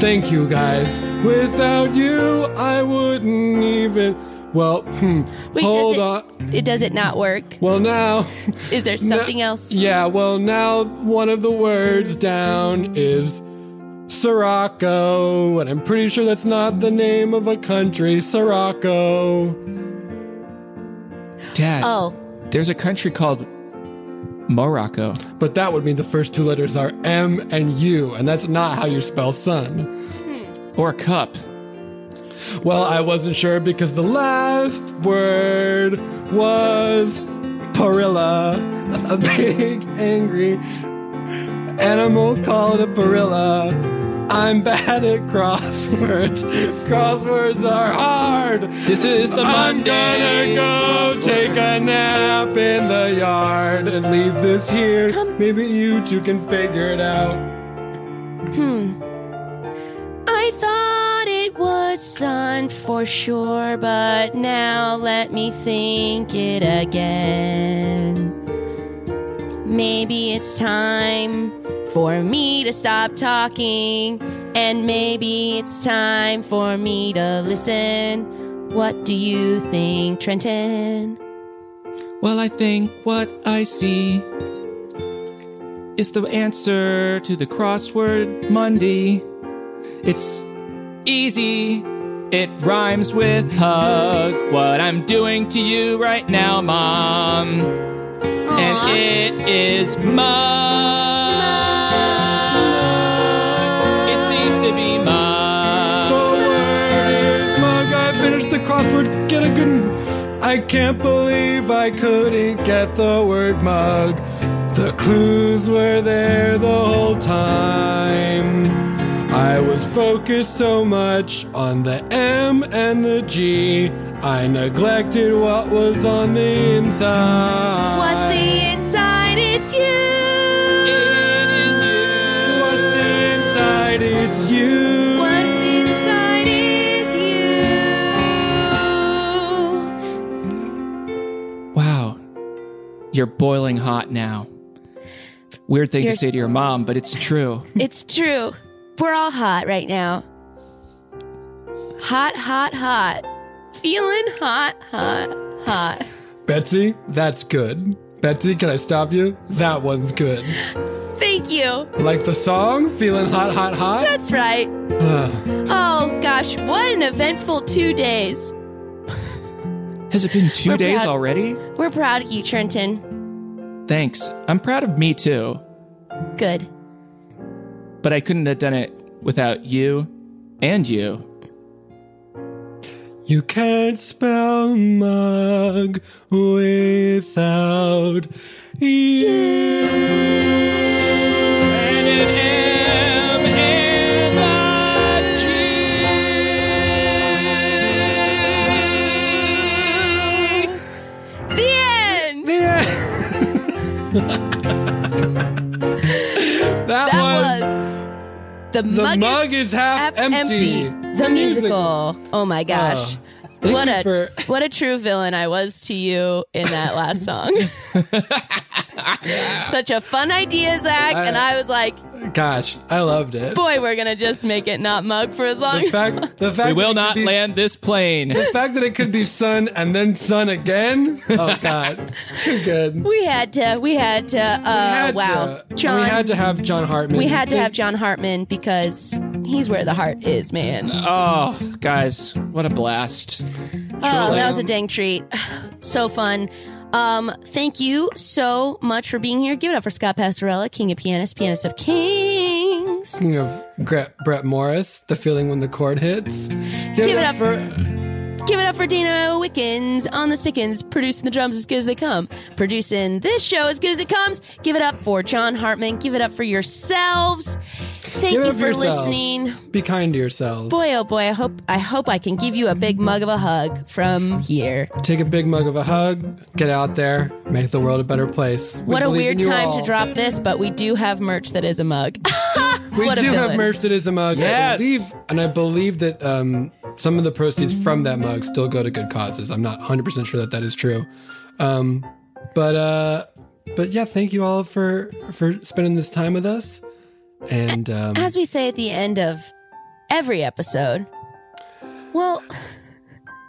Thank you, guys. Without you, I wouldn't even. Well, hmm, Wait, hold does on. it, it does it not work? Well, now. Is there something else? Yeah, well, now one of the words down is Sirocco, and I'm pretty sure that's not the name of a country. Sirocco. Dad, Oh, there's a country called Morocco. But that would mean the first two letters are M and U, and that's not how you spell sun. Hmm. Or cup. Well, I wasn't sure because the last word was parilla, a big angry animal called a parilla. I'm bad at crosswords. Crosswords are hard. This is the Monday. I'm Monday. gonna go take a nap in the yard and leave this here. Maybe you two can figure it out. Hmm. I thought it was sun for sure, but now let me think it again. Maybe it's time for me to stop talking, and maybe it's time for me to listen. What do you think, Trenton? Well, I think what I see is the answer to the crossword Monday. It's easy. It rhymes with hug. What I'm doing to you right now, Mom. And it is mug. I can't believe I couldn't get the word mug. The clues were there the whole time. I was focused so much on the M and the G, I neglected what was on the inside. What's the inside? It's you. You're boiling hot now. Weird thing Here's- to say to your mom, but it's true. It's true. We're all hot right now. Hot, hot, hot. Feeling hot, hot, hot. Betsy, that's good. Betsy, can I stop you? That one's good. Thank you. Like the song, feeling hot, hot, hot. That's right. Oh gosh, what an eventful two days. Has it been 2 We're days proud- already? We're proud of you, Trenton. Thanks. I'm proud of me too, Good. but I couldn't have done it without you and you. You can't spell mug without you. And an M that, That was, was the, the mug, mug, is is half, half empty. empty. The musical. Oh my uh, gosh. Thank what a for- what a true villain I was to you in that last song. Such a fun idea, Zach, and I was like, Gosh, I loved it. boy, we're gonna just make it not mug for as long. The fact, the fact We will not be- land this plane. The fact that it could be sun and then sun again. Oh God, too good. we had to. We had to. Uh, We had wow, to- John. We had to have John Hartman. we had to have John Hartman because he's where the heart is, man. Oh, guys, what a blast. Oh, that was a dang treat. So fun. Um, thank you so much for being here. Give it up for Scott Pastorella, King of Pianists, Pianist of Kings. Speaking of Gret, Brett Morris, the feeling when the chord hits. Give, Give it up for Give it up for Dana Wickens on the Stickins, producing the drums as good as they come, producing this show as good as it comes. Give it up for John Hartman. Give it up for yourselves. Thank Give it you up for yourselves. listening. Be kind to yourselves. Boy, oh boy, I hope I hope I can give you a big mug of a hug from here. Take a big mug of a hug. Get out there. Make the world a better place. We What a believe weird you time all. to drop this, but we do have merch that is a mug. We what do have villain. merch that is a mug. I Yes. believe, and I believe that um, some of the proceeds from that mug still go to good causes. I'm not 100 percent sure that that is true. Um, but uh, but yeah, thank you all for for spending this time with us. And um, As we say at the end of every episode, well,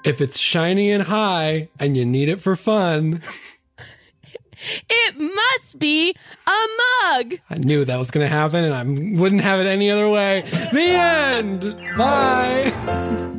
if it's shiny and high and you need it for fun, it must be a mug. I knew that was going to happen, and I wouldn't have it any other way. The end. Bye.